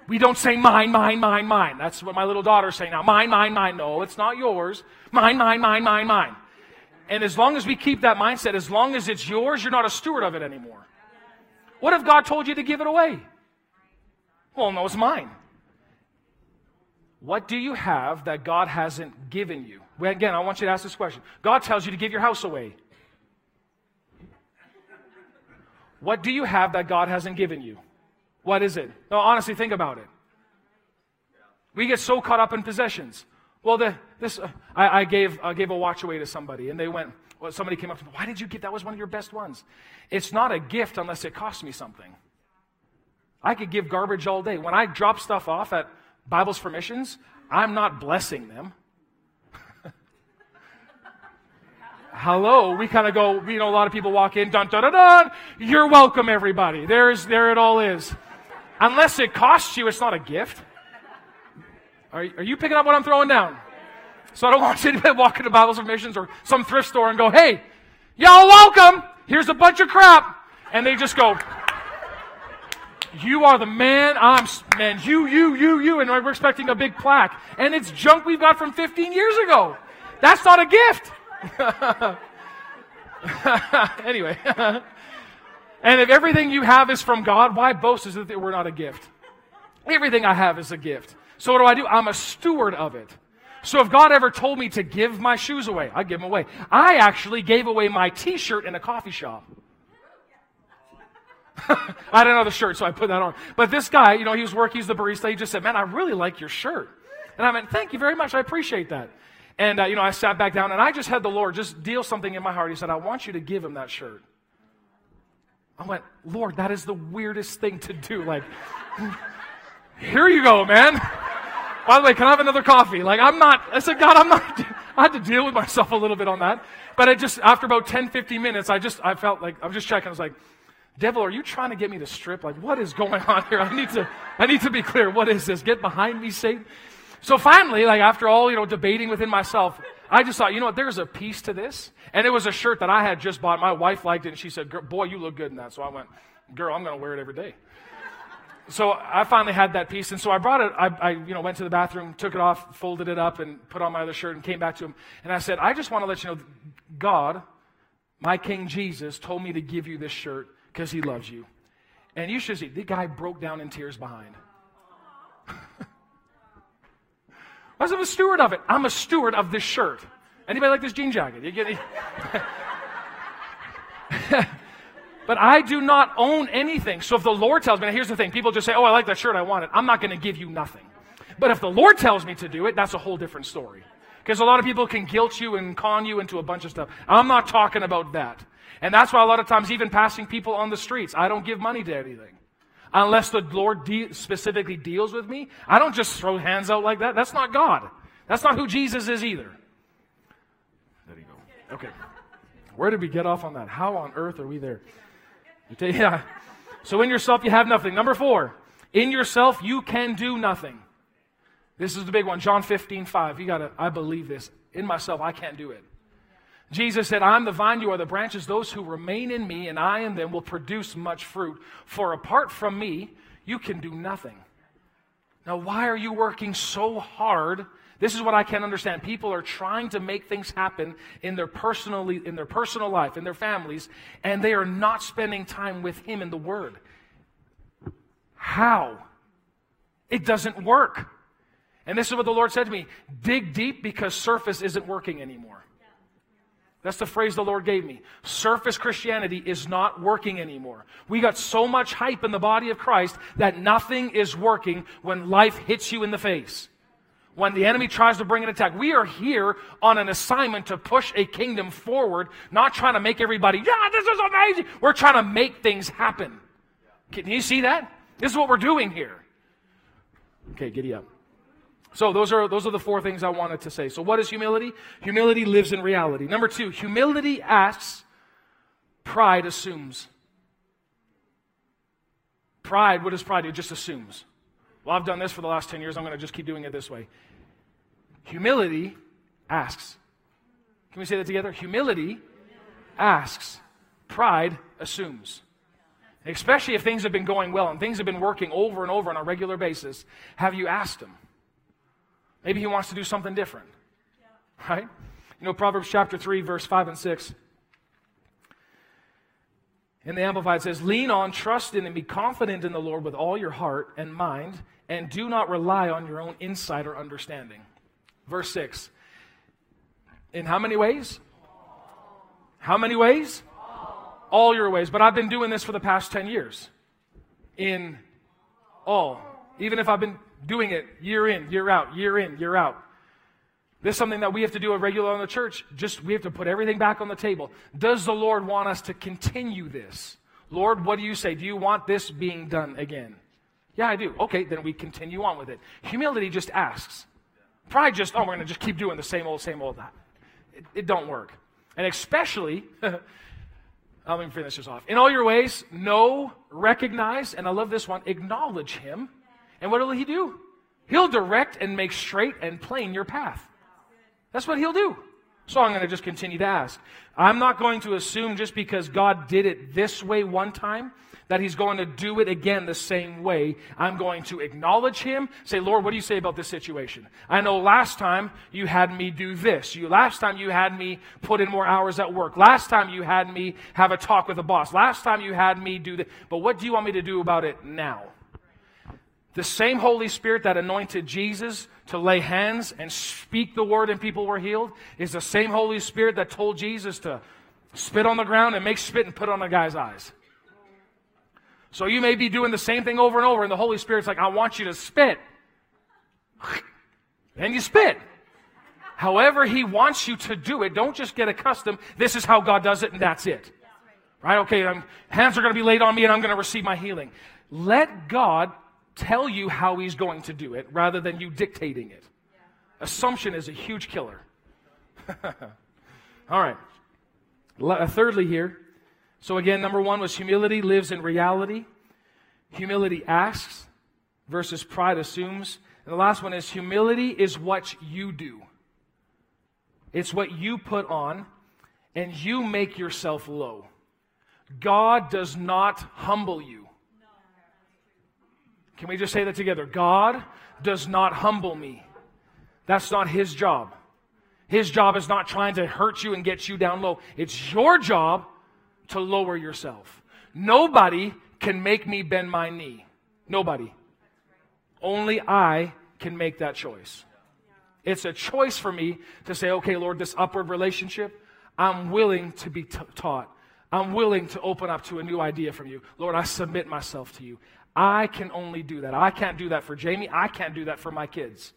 Speaker 2: We don't say mine, mine, mine, mine. That's what my little daughter's saying now. Mine, mine, mine. No, it's not yours. Mine, mine, mine, mine, mine. And as long as we keep that mindset, as long as it's yours, you're not a steward of it anymore. What if God told you to give it away? Well, no, it's mine. What do you have that God hasn't given you? Well, again, I want you to ask this question. God tells you to give your house away. What do you have that God hasn't given you? What is it? No, honestly, think about it. We get so caught up in possessions. Well, the, this uh, I, I, gave I gave a watch away to somebody, and they went. Well, somebody came up to me. Why did you give? That was one of your best ones. It's not a gift unless it costs me something. I could give garbage all day. When I drop stuff off at Bibles for Missions, I'm not blessing them. hello, we kind of go, you know, a lot of people walk in, dun, dun, dun, dun, you're welcome, everybody. There's, there it all is. Unless it costs you, it's not a gift. Are, are you picking up what I'm throwing down? So I don't want you to walk into Missions or some thrift store and go, hey, y'all welcome. Here's a bunch of crap. And they just go, you are the man. I'm, man, you, you, you, you. And we're expecting a big plaque. And it's junk we've got from 15 years ago. That's not a gift. anyway. and if everything you have is from God, why boast as if it were not a gift? Everything I have is a gift. So what do I do? I'm a steward of it. So if God ever told me to give my shoes away, I give them away. I actually gave away my t-shirt in a coffee shop. I had another shirt, so I put that on. But this guy, you know, he was working, he's the barista. He just said, Man, I really like your shirt. And I went, Thank you very much. I appreciate that. And, uh, you know, I sat back down and I just had the Lord just deal something in my heart. He said, I want you to give him that shirt. I went, Lord, that is the weirdest thing to do. Like, here you go, man. By the way, can I have another coffee? Like, I'm not, I said, God, I'm not, I had to deal with myself a little bit on that. But I just, after about 10, 15 minutes, I just, I felt like, I'm just checking. I was like, devil, are you trying to get me to strip? Like, what is going on here? I need to, I need to be clear. What is this? Get behind me, Satan. So finally, like after all, you know, debating within myself, I just thought, you know what, there's a piece to this. And it was a shirt that I had just bought. My wife liked it, and she said, boy, you look good in that. So I went, girl, I'm going to wear it every day. So I finally had that piece, and so I brought it. I, I, you know, went to the bathroom, took it off, folded it up, and put on my other shirt, and came back to him. And I said, I just want to let you know, God, my King Jesus, told me to give you this shirt because he loves you. And you should see, the guy broke down in tears behind. I was a steward of it. I'm a steward of this shirt. Anybody like this jean jacket? But I do not own anything. So if the Lord tells me, now here's the thing people just say, oh, I like that shirt, I want it. I'm not going to give you nothing. But if the Lord tells me to do it, that's a whole different story. Because a lot of people can guilt you and con you into a bunch of stuff. I'm not talking about that. And that's why a lot of times, even passing people on the streets, I don't give money to anything. Unless the Lord de- specifically deals with me. I don't just throw hands out like that. That's not God. That's not who Jesus is either. There you go. Okay. Where did we get off on that? How on earth are we there? Yeah. So in yourself, you have nothing. Number four, in yourself, you can do nothing. This is the big one. John 15, 5. You gotta, I believe this. In myself, I can't do it. Jesus said, I'm the vine, you are the branches. Those who remain in me and I in them will produce much fruit. For apart from me, you can do nothing. Now, why are you working so hard? This is what I can't understand. People are trying to make things happen in their personally, in their personal life, in their families, and they are not spending time with Him in the Word. How? It doesn't work. And this is what the Lord said to me dig deep because surface isn't working anymore. That's the phrase the Lord gave me. Surface Christianity is not working anymore. We got so much hype in the body of Christ that nothing is working when life hits you in the face. When the enemy tries to bring an attack. We are here on an assignment to push a kingdom forward, not trying to make everybody, yeah, this is amazing. We're trying to make things happen. Can you see that? This is what we're doing here. Okay, giddy up. So those are those are the four things I wanted to say. So what is humility? Humility lives in reality. Number 2, humility asks, pride assumes. Pride, what does pride do? It just assumes. Well, I've done this for the last 10 years, I'm going to just keep doing it this way. Humility asks. Can we say that together? Humility asks. Pride assumes. Especially if things have been going well and things have been working over and over on a regular basis, have you asked him? Maybe he wants to do something different. Right? You know, Proverbs chapter 3, verse 5 and 6. In the Amplified says, Lean on, trust in, and be confident in the Lord with all your heart and mind, and do not rely on your own insight or understanding. Verse 6. In how many ways? How many ways? All your ways. But I've been doing this for the past 10 years. In all. Even if I've been doing it year in, year out, year in, year out. This is something that we have to do regularly in the church. Just we have to put everything back on the table. Does the Lord want us to continue this? Lord, what do you say? Do you want this being done again? Yeah, I do. Okay, then we continue on with it. Humility just asks. Pride just, oh, we're going to just keep doing the same old, same old. That it, it don't work. And especially, let me finish this off. In all your ways, know, recognize, and I love this one, acknowledge Him and what will he do? He'll direct and make straight and plain your path. That's what he'll do. So I'm going to just continue to ask. I'm not going to assume just because God did it this way one time that he's going to do it again the same way. I'm going to acknowledge him, say, Lord, what do you say about this situation? I know last time you had me do this. You last time you had me put in more hours at work. Last time you had me have a talk with a boss. Last time you had me do this. But what do you want me to do about it now? The same Holy Spirit that anointed Jesus to lay hands and speak the word and people were healed is the same Holy Spirit that told Jesus to spit on the ground and make spit and put on a guy's eyes. So you may be doing the same thing over and over, and the Holy Spirit's like, I want you to spit. And you spit. However, He wants you to do it. Don't just get accustomed. This is how God does it, and that's it. Right? Okay, I'm, hands are going to be laid on me, and I'm going to receive my healing. Let God tell you how he's going to do it rather than you dictating it. Assumption is a huge killer. All right. Uh, thirdly, here, so again, number one was humility lives in reality. Humility asks versus pride assumes. And the last one is humility is what you do. It's what you put on, and you make yourself low. God does not humble you. Can we just say that together? God does not humble me. That's not his job. His job is not trying to hurt you and get you down low. It's your job to lower yourself. Nobody can make me bend my knee. Nobody. Only I can make that choice. It's a choice for me to say, okay, Lord, this upward relationship, I'm willing to be t- taught. I'm willing to open up to a new idea from you. Lord, I submit myself to you. I can only do that. I can't do that for Jamie. I can't do that for my kids.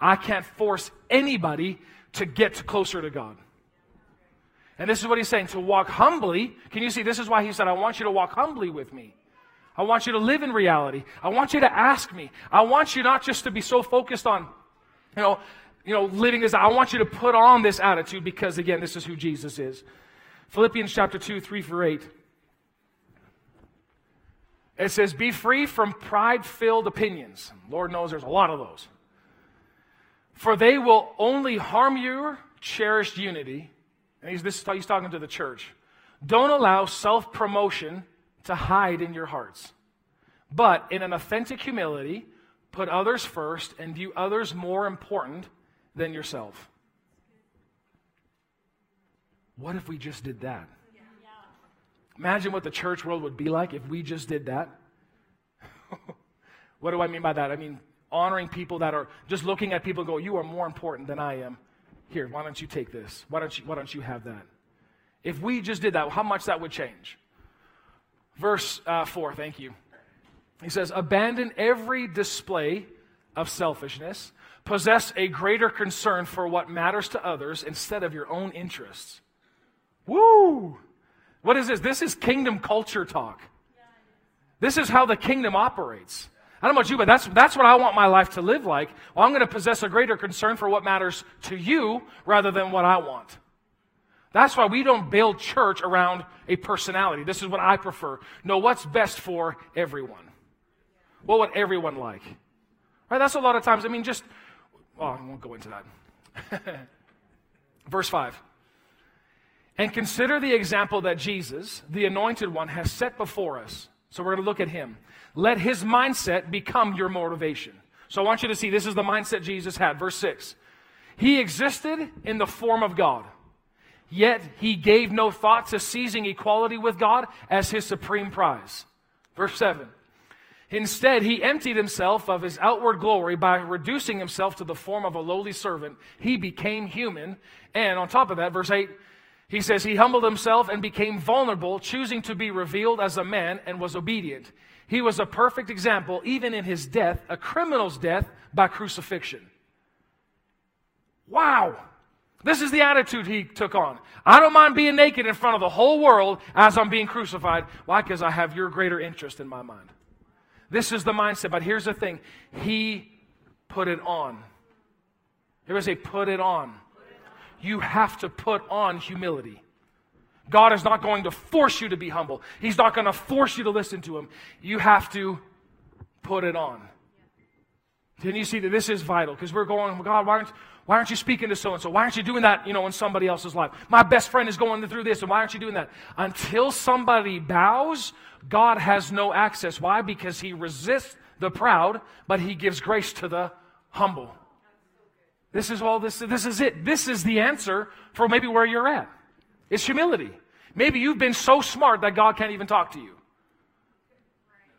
Speaker 2: I can't force anybody to get closer to God. And this is what he's saying to walk humbly. Can you see? This is why he said, I want you to walk humbly with me. I want you to live in reality. I want you to ask me. I want you not just to be so focused on, you know, you know, living this. I want you to put on this attitude because, again, this is who Jesus is. Philippians chapter 2, 3 through 8. It says, Be free from pride filled opinions. Lord knows there's a lot of those. For they will only harm your cherished unity. And he's, this, he's talking to the church. Don't allow self promotion to hide in your hearts. But in an authentic humility, put others first and view others more important than yourself. What if we just did that? Imagine what the church world would be like if we just did that. what do I mean by that? I mean, honoring people that are just looking at people and go, You are more important than I am. Here, why don't you take this? Why don't you, why don't you have that? If we just did that, how much that would change? Verse uh, 4, thank you. He says, Abandon every display of selfishness, possess a greater concern for what matters to others instead of your own interests. Woo! What is this? This is kingdom culture talk. This is how the kingdom operates. I don't know about you, but that's, that's what I want my life to live like. Well, I'm going to possess a greater concern for what matters to you rather than what I want. That's why we don't build church around a personality. This is what I prefer. No, what's best for everyone? What would everyone like? Right? That's a lot of times. I mean, just, oh, I won't go into that. Verse 5. And consider the example that Jesus, the anointed one, has set before us. So we're going to look at him. Let his mindset become your motivation. So I want you to see this is the mindset Jesus had. Verse 6. He existed in the form of God, yet he gave no thought to seizing equality with God as his supreme prize. Verse 7. Instead, he emptied himself of his outward glory by reducing himself to the form of a lowly servant. He became human. And on top of that, verse 8, he says, He humbled himself and became vulnerable, choosing to be revealed as a man and was obedient. He was a perfect example, even in his death, a criminal's death by crucifixion. Wow. This is the attitude he took on. I don't mind being naked in front of the whole world as I'm being crucified. Why? Because I have your greater interest in my mind. This is the mindset. But here's the thing He put it on. Everybody say, put it on you have to put on humility. God is not going to force you to be humble. He's not going to force you to listen to Him. You have to put it on. Then you see that this is vital because we're going, God, why aren't, why aren't you speaking to so and so? Why aren't you doing that, you know, in somebody else's life? My best friend is going through this, and why aren't you doing that? Until somebody bows, God has no access. Why? Because He resists the proud, but He gives grace to the humble. This is all this, this is it. This is the answer for maybe where you're at. It's humility. Maybe you've been so smart that God can't even talk to you.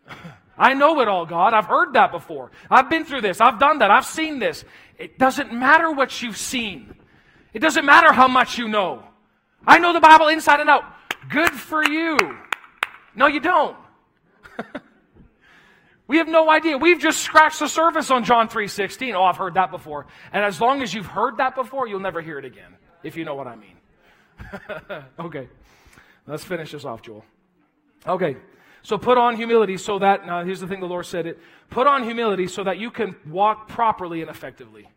Speaker 2: I know it all, God. I've heard that before. I've been through this. I've done that. I've seen this. It doesn't matter what you've seen. It doesn't matter how much you know. I know the Bible inside and out. Good for you. No, you don't. We have no idea. We've just scratched the surface on John 3:16. Oh, I've heard that before. And as long as you've heard that before, you'll never hear it again, if you know what I mean. okay. Let's finish this off, Joel. Okay. So put on humility so that now here's the thing the Lord said it. Put on humility so that you can walk properly and effectively.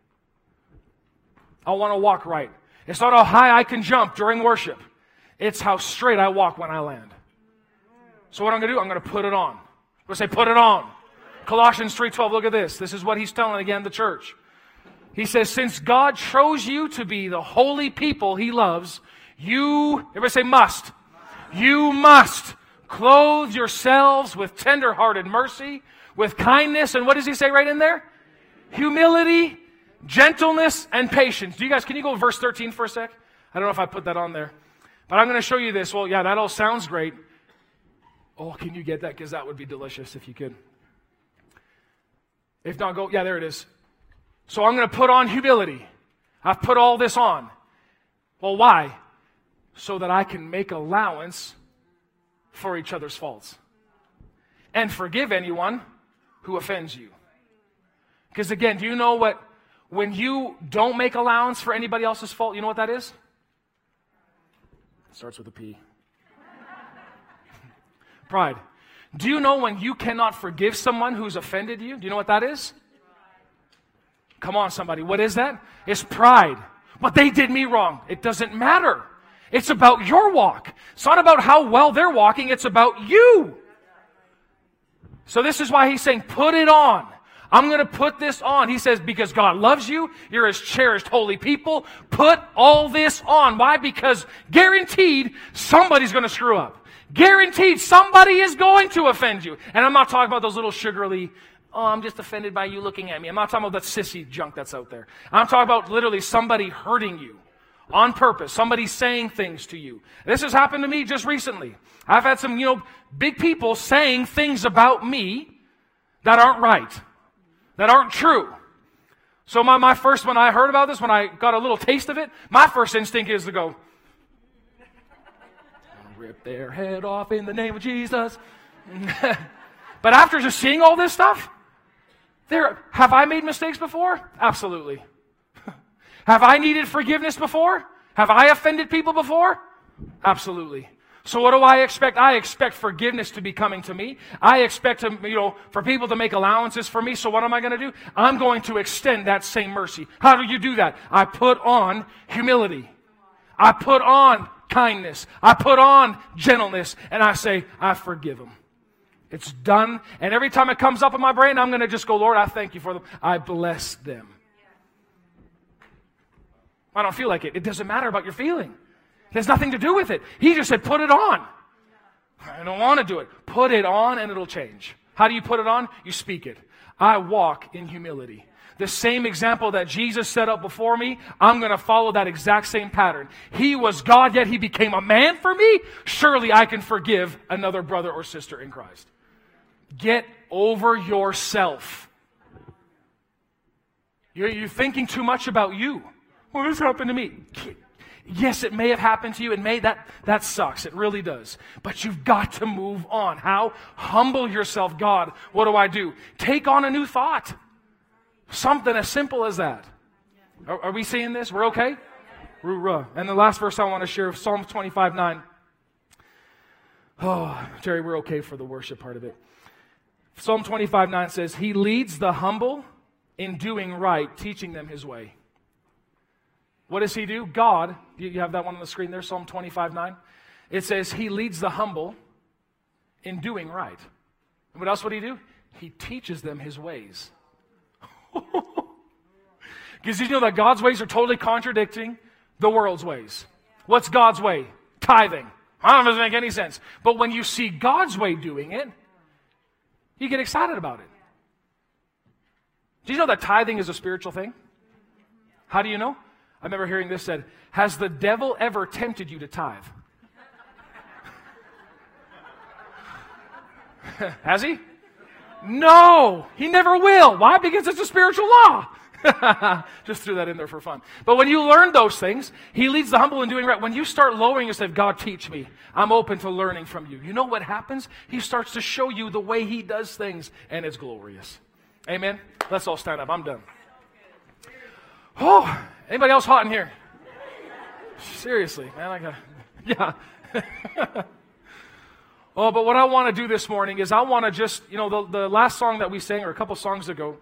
Speaker 2: I want to walk right. It's not how high I can jump during worship. It's how straight I walk when I land. So what I'm going to do, I'm going to put it on. I'm going to say, put it on. Colossians 3:12, look at this. This is what he's telling again the church. He says, since God chose you to be the holy people he loves, you, everybody say must. You must clothe yourselves with tender-hearted mercy, with kindness, and what does he say right in there? Humility, gentleness and patience. Do you guys, can you go verse 13 for a sec? I don't know if I put that on there. But I'm going to show you this. Well, yeah, that all sounds great. Oh, can you get that? Because that would be delicious if you could. If not, go, yeah, there it is. So I'm going to put on humility. I've put all this on. Well, why? So that I can make allowance for each other's faults and forgive anyone who offends you. Because again, do you know what, when you don't make allowance for anybody else's fault, you know what that is? It starts with a P. Pride. Do you know when you cannot forgive someone who's offended you? Do you know what that is? Come on, somebody. What is that? It's pride. But they did me wrong. It doesn't matter. It's about your walk. It's not about how well they're walking, it's about you. So this is why he's saying, put it on. I'm going to put this on. He says, because God loves you. You're his cherished holy people. Put all this on. Why? Because guaranteed somebody's going to screw up. Guaranteed somebody is going to offend you. And I'm not talking about those little sugarly, oh, I'm just offended by you looking at me. I'm not talking about that sissy junk that's out there. I'm talking about literally somebody hurting you on purpose. Somebody saying things to you. This has happened to me just recently. I've had some, you know, big people saying things about me that aren't right that aren't true. So my, my first, when I heard about this, when I got a little taste of it, my first instinct is to go, rip their head off in the name of Jesus. but after just seeing all this stuff, there, have I made mistakes before? Absolutely. have I needed forgiveness before? Have I offended people before? Absolutely. So what do I expect? I expect forgiveness to be coming to me. I expect to, you know, for people to make allowances for me. So what am I going to do? I'm going to extend that same mercy. How do you do that? I put on humility. I put on kindness. I put on gentleness and I say, I forgive them. It's done. And every time it comes up in my brain, I'm going to just go, Lord, I thank you for them. I bless them. I don't feel like it. It doesn't matter about your feeling. It has nothing to do with it. He just said, put it on. I don't want to do it. Put it on and it'll change. How do you put it on? You speak it. I walk in humility. The same example that Jesus set up before me, I'm going to follow that exact same pattern. He was God, yet he became a man for me. Surely I can forgive another brother or sister in Christ. Get over yourself. You're, you're thinking too much about you. Well, this happened to me. Yes, it may have happened to you. It may, that, that sucks. It really does. But you've got to move on. How? Humble yourself. God, what do I do? Take on a new thought. Something as simple as that. Are, are we seeing this? We're okay? And the last verse I want to share, Psalm 25 9. Oh, Jerry, we're okay for the worship part of it. Psalm 25 9 says, He leads the humble in doing right, teaching them His way. What does he do? God, you have that one on the screen there, Psalm 25 9. It says, He leads the humble in doing right. And what else would he do? He teaches them his ways. Because you know that God's ways are totally contradicting the world's ways. What's God's way? Tithing. I don't know if it make any sense. But when you see God's way doing it, you get excited about it. Do you know that tithing is a spiritual thing? How do you know? I remember hearing this said, Has the devil ever tempted you to tithe? Has he? No, he never will. Why? Because it's a spiritual law. Just threw that in there for fun. But when you learn those things, he leads the humble in doing right. When you start lowering yourself, God, teach me. I'm open to learning from you. You know what happens? He starts to show you the way he does things, and it's glorious. Amen? Let's all stand up. I'm done. Oh, anybody else hot in here? Seriously, man, I got, yeah. oh, but what I want to do this morning is I want to just, you know, the, the last song that we sang, or a couple songs ago,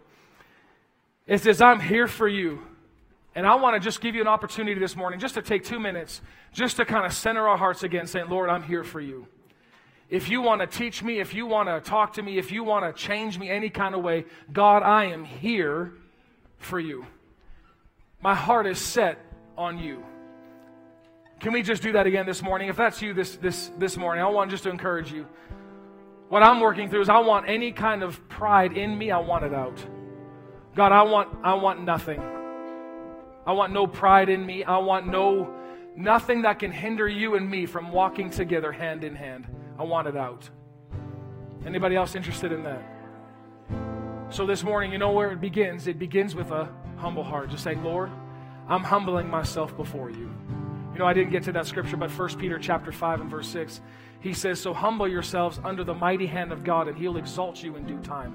Speaker 2: it says, I'm here for you. And I want to just give you an opportunity this morning just to take two minutes, just to kind of center our hearts again, saying, Lord, I'm here for you. If you want to teach me, if you want to talk to me, if you want to change me any kind of way, God, I am here for you. My heart is set on you. Can we just do that again this morning? If that's you this, this, this morning, I want just to encourage you. What I'm working through is I want any kind of pride in me, I want it out. God, I want, I want nothing. I want no pride in me. I want no nothing that can hinder you and me from walking together hand in hand. I want it out. Anybody else interested in that? So this morning, you know where it begins? It begins with a humble heart. Just say, Lord, I'm humbling myself before you. You know, I didn't get to that scripture, but 1 Peter chapter 5 and verse 6, he says, So humble yourselves under the mighty hand of God, and he'll exalt you in due time.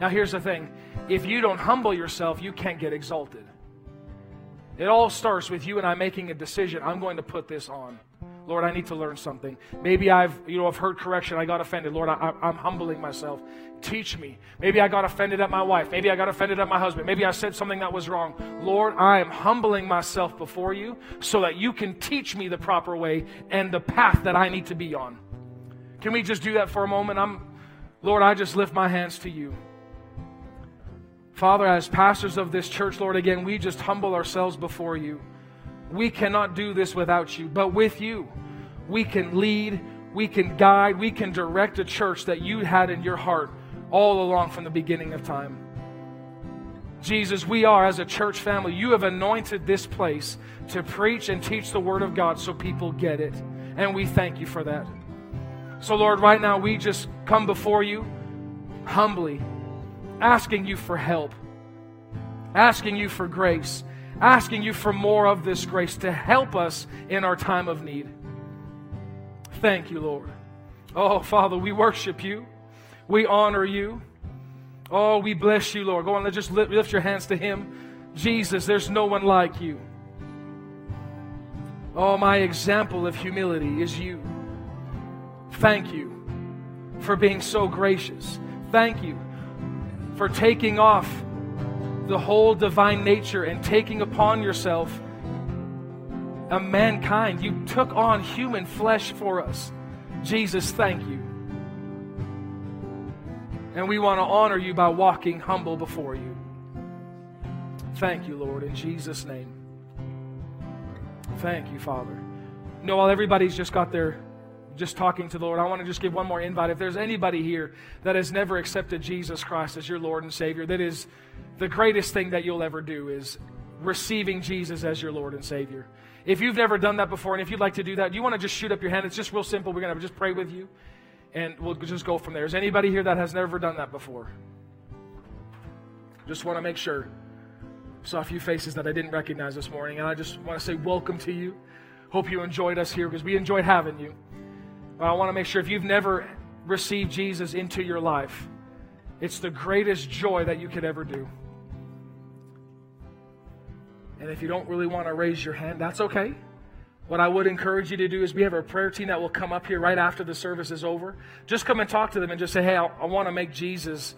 Speaker 2: Now here's the thing. If you don't humble yourself, you can't get exalted. It all starts with you and I making a decision. I'm going to put this on. Lord, I need to learn something. Maybe I've, you know, I've heard correction. I got offended. Lord, I, am humbling myself. Teach me. Maybe I got offended at my wife. Maybe I got offended at my husband. Maybe I said something that was wrong. Lord, I am humbling myself before you so that you can teach me the proper way and the path that I need to be on. Can we just do that for a moment? I'm, Lord, I just lift my hands to you. Father, as pastors of this church, Lord, again, we just humble ourselves before you. We cannot do this without you, but with you, we can lead, we can guide, we can direct a church that you had in your heart all along from the beginning of time. Jesus, we are, as a church family, you have anointed this place to preach and teach the Word of God so people get it. And we thank you for that. So, Lord, right now we just come before you humbly asking you for help, asking you for grace, asking you for more of this grace to help us in our time of need. Thank you, Lord. Oh, Father, we worship you. We honor you. Oh, we bless you, Lord. Go on, let's just lift, your hands to Him. Jesus, there's no one like you. Oh, my example of humility is you. Thank you for being so gracious. Thank you for taking off the whole divine nature and taking upon yourself a mankind. You took on human flesh for us. Jesus, thank you. And we want to honor you by walking humble before you. Thank you, Lord, in Jesus' name. Thank you, Father. You know, while everybody's just got their just talking to the Lord, I want to just give one more invite. If there's anybody here that has never accepted Jesus Christ as your Lord and Savior, that is the greatest thing that you'll ever do is receiving Jesus as your Lord and Savior. If you've never done that before, and if you'd like to do that, you want to just shoot up your hand. It's just real simple. We're going to just pray with you, and we'll just go from there. Is anybody here that has never done that before? Just want to make sure. Saw a few faces that I didn't recognize this morning, and I just want to say welcome to you. Hope you enjoyed us here because we enjoyed having you. I want to make sure if you've never received Jesus into your life, it's the greatest joy that you could ever do. And if you don't really want to raise your hand, that's okay. What I would encourage you to do is we have a prayer team that will come up here right after the service is over. Just come and talk to them and just say, hey, I, I want to make Jesus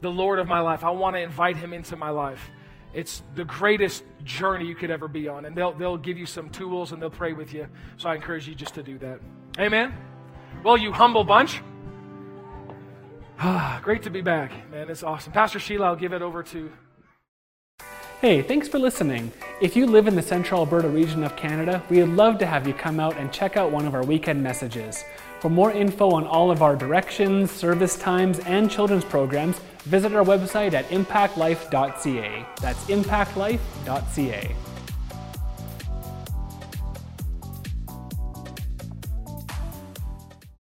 Speaker 2: the Lord of my life. I want to invite him into my life. It's the greatest journey you could ever be on. And they'll, they'll give you some tools and they'll pray with you. So I encourage you just to do that. Amen. Well, you humble bunch. Great to be back, man. It's awesome. Pastor Sheila, I'll give it over to.
Speaker 1: Hey, thanks for listening. If you live in the central Alberta region of Canada, we'd love to have you come out and check out one of our weekend messages. For more info on all of our directions, service times, and children's programs, visit our website at impactlife.ca. That's impactlife.ca.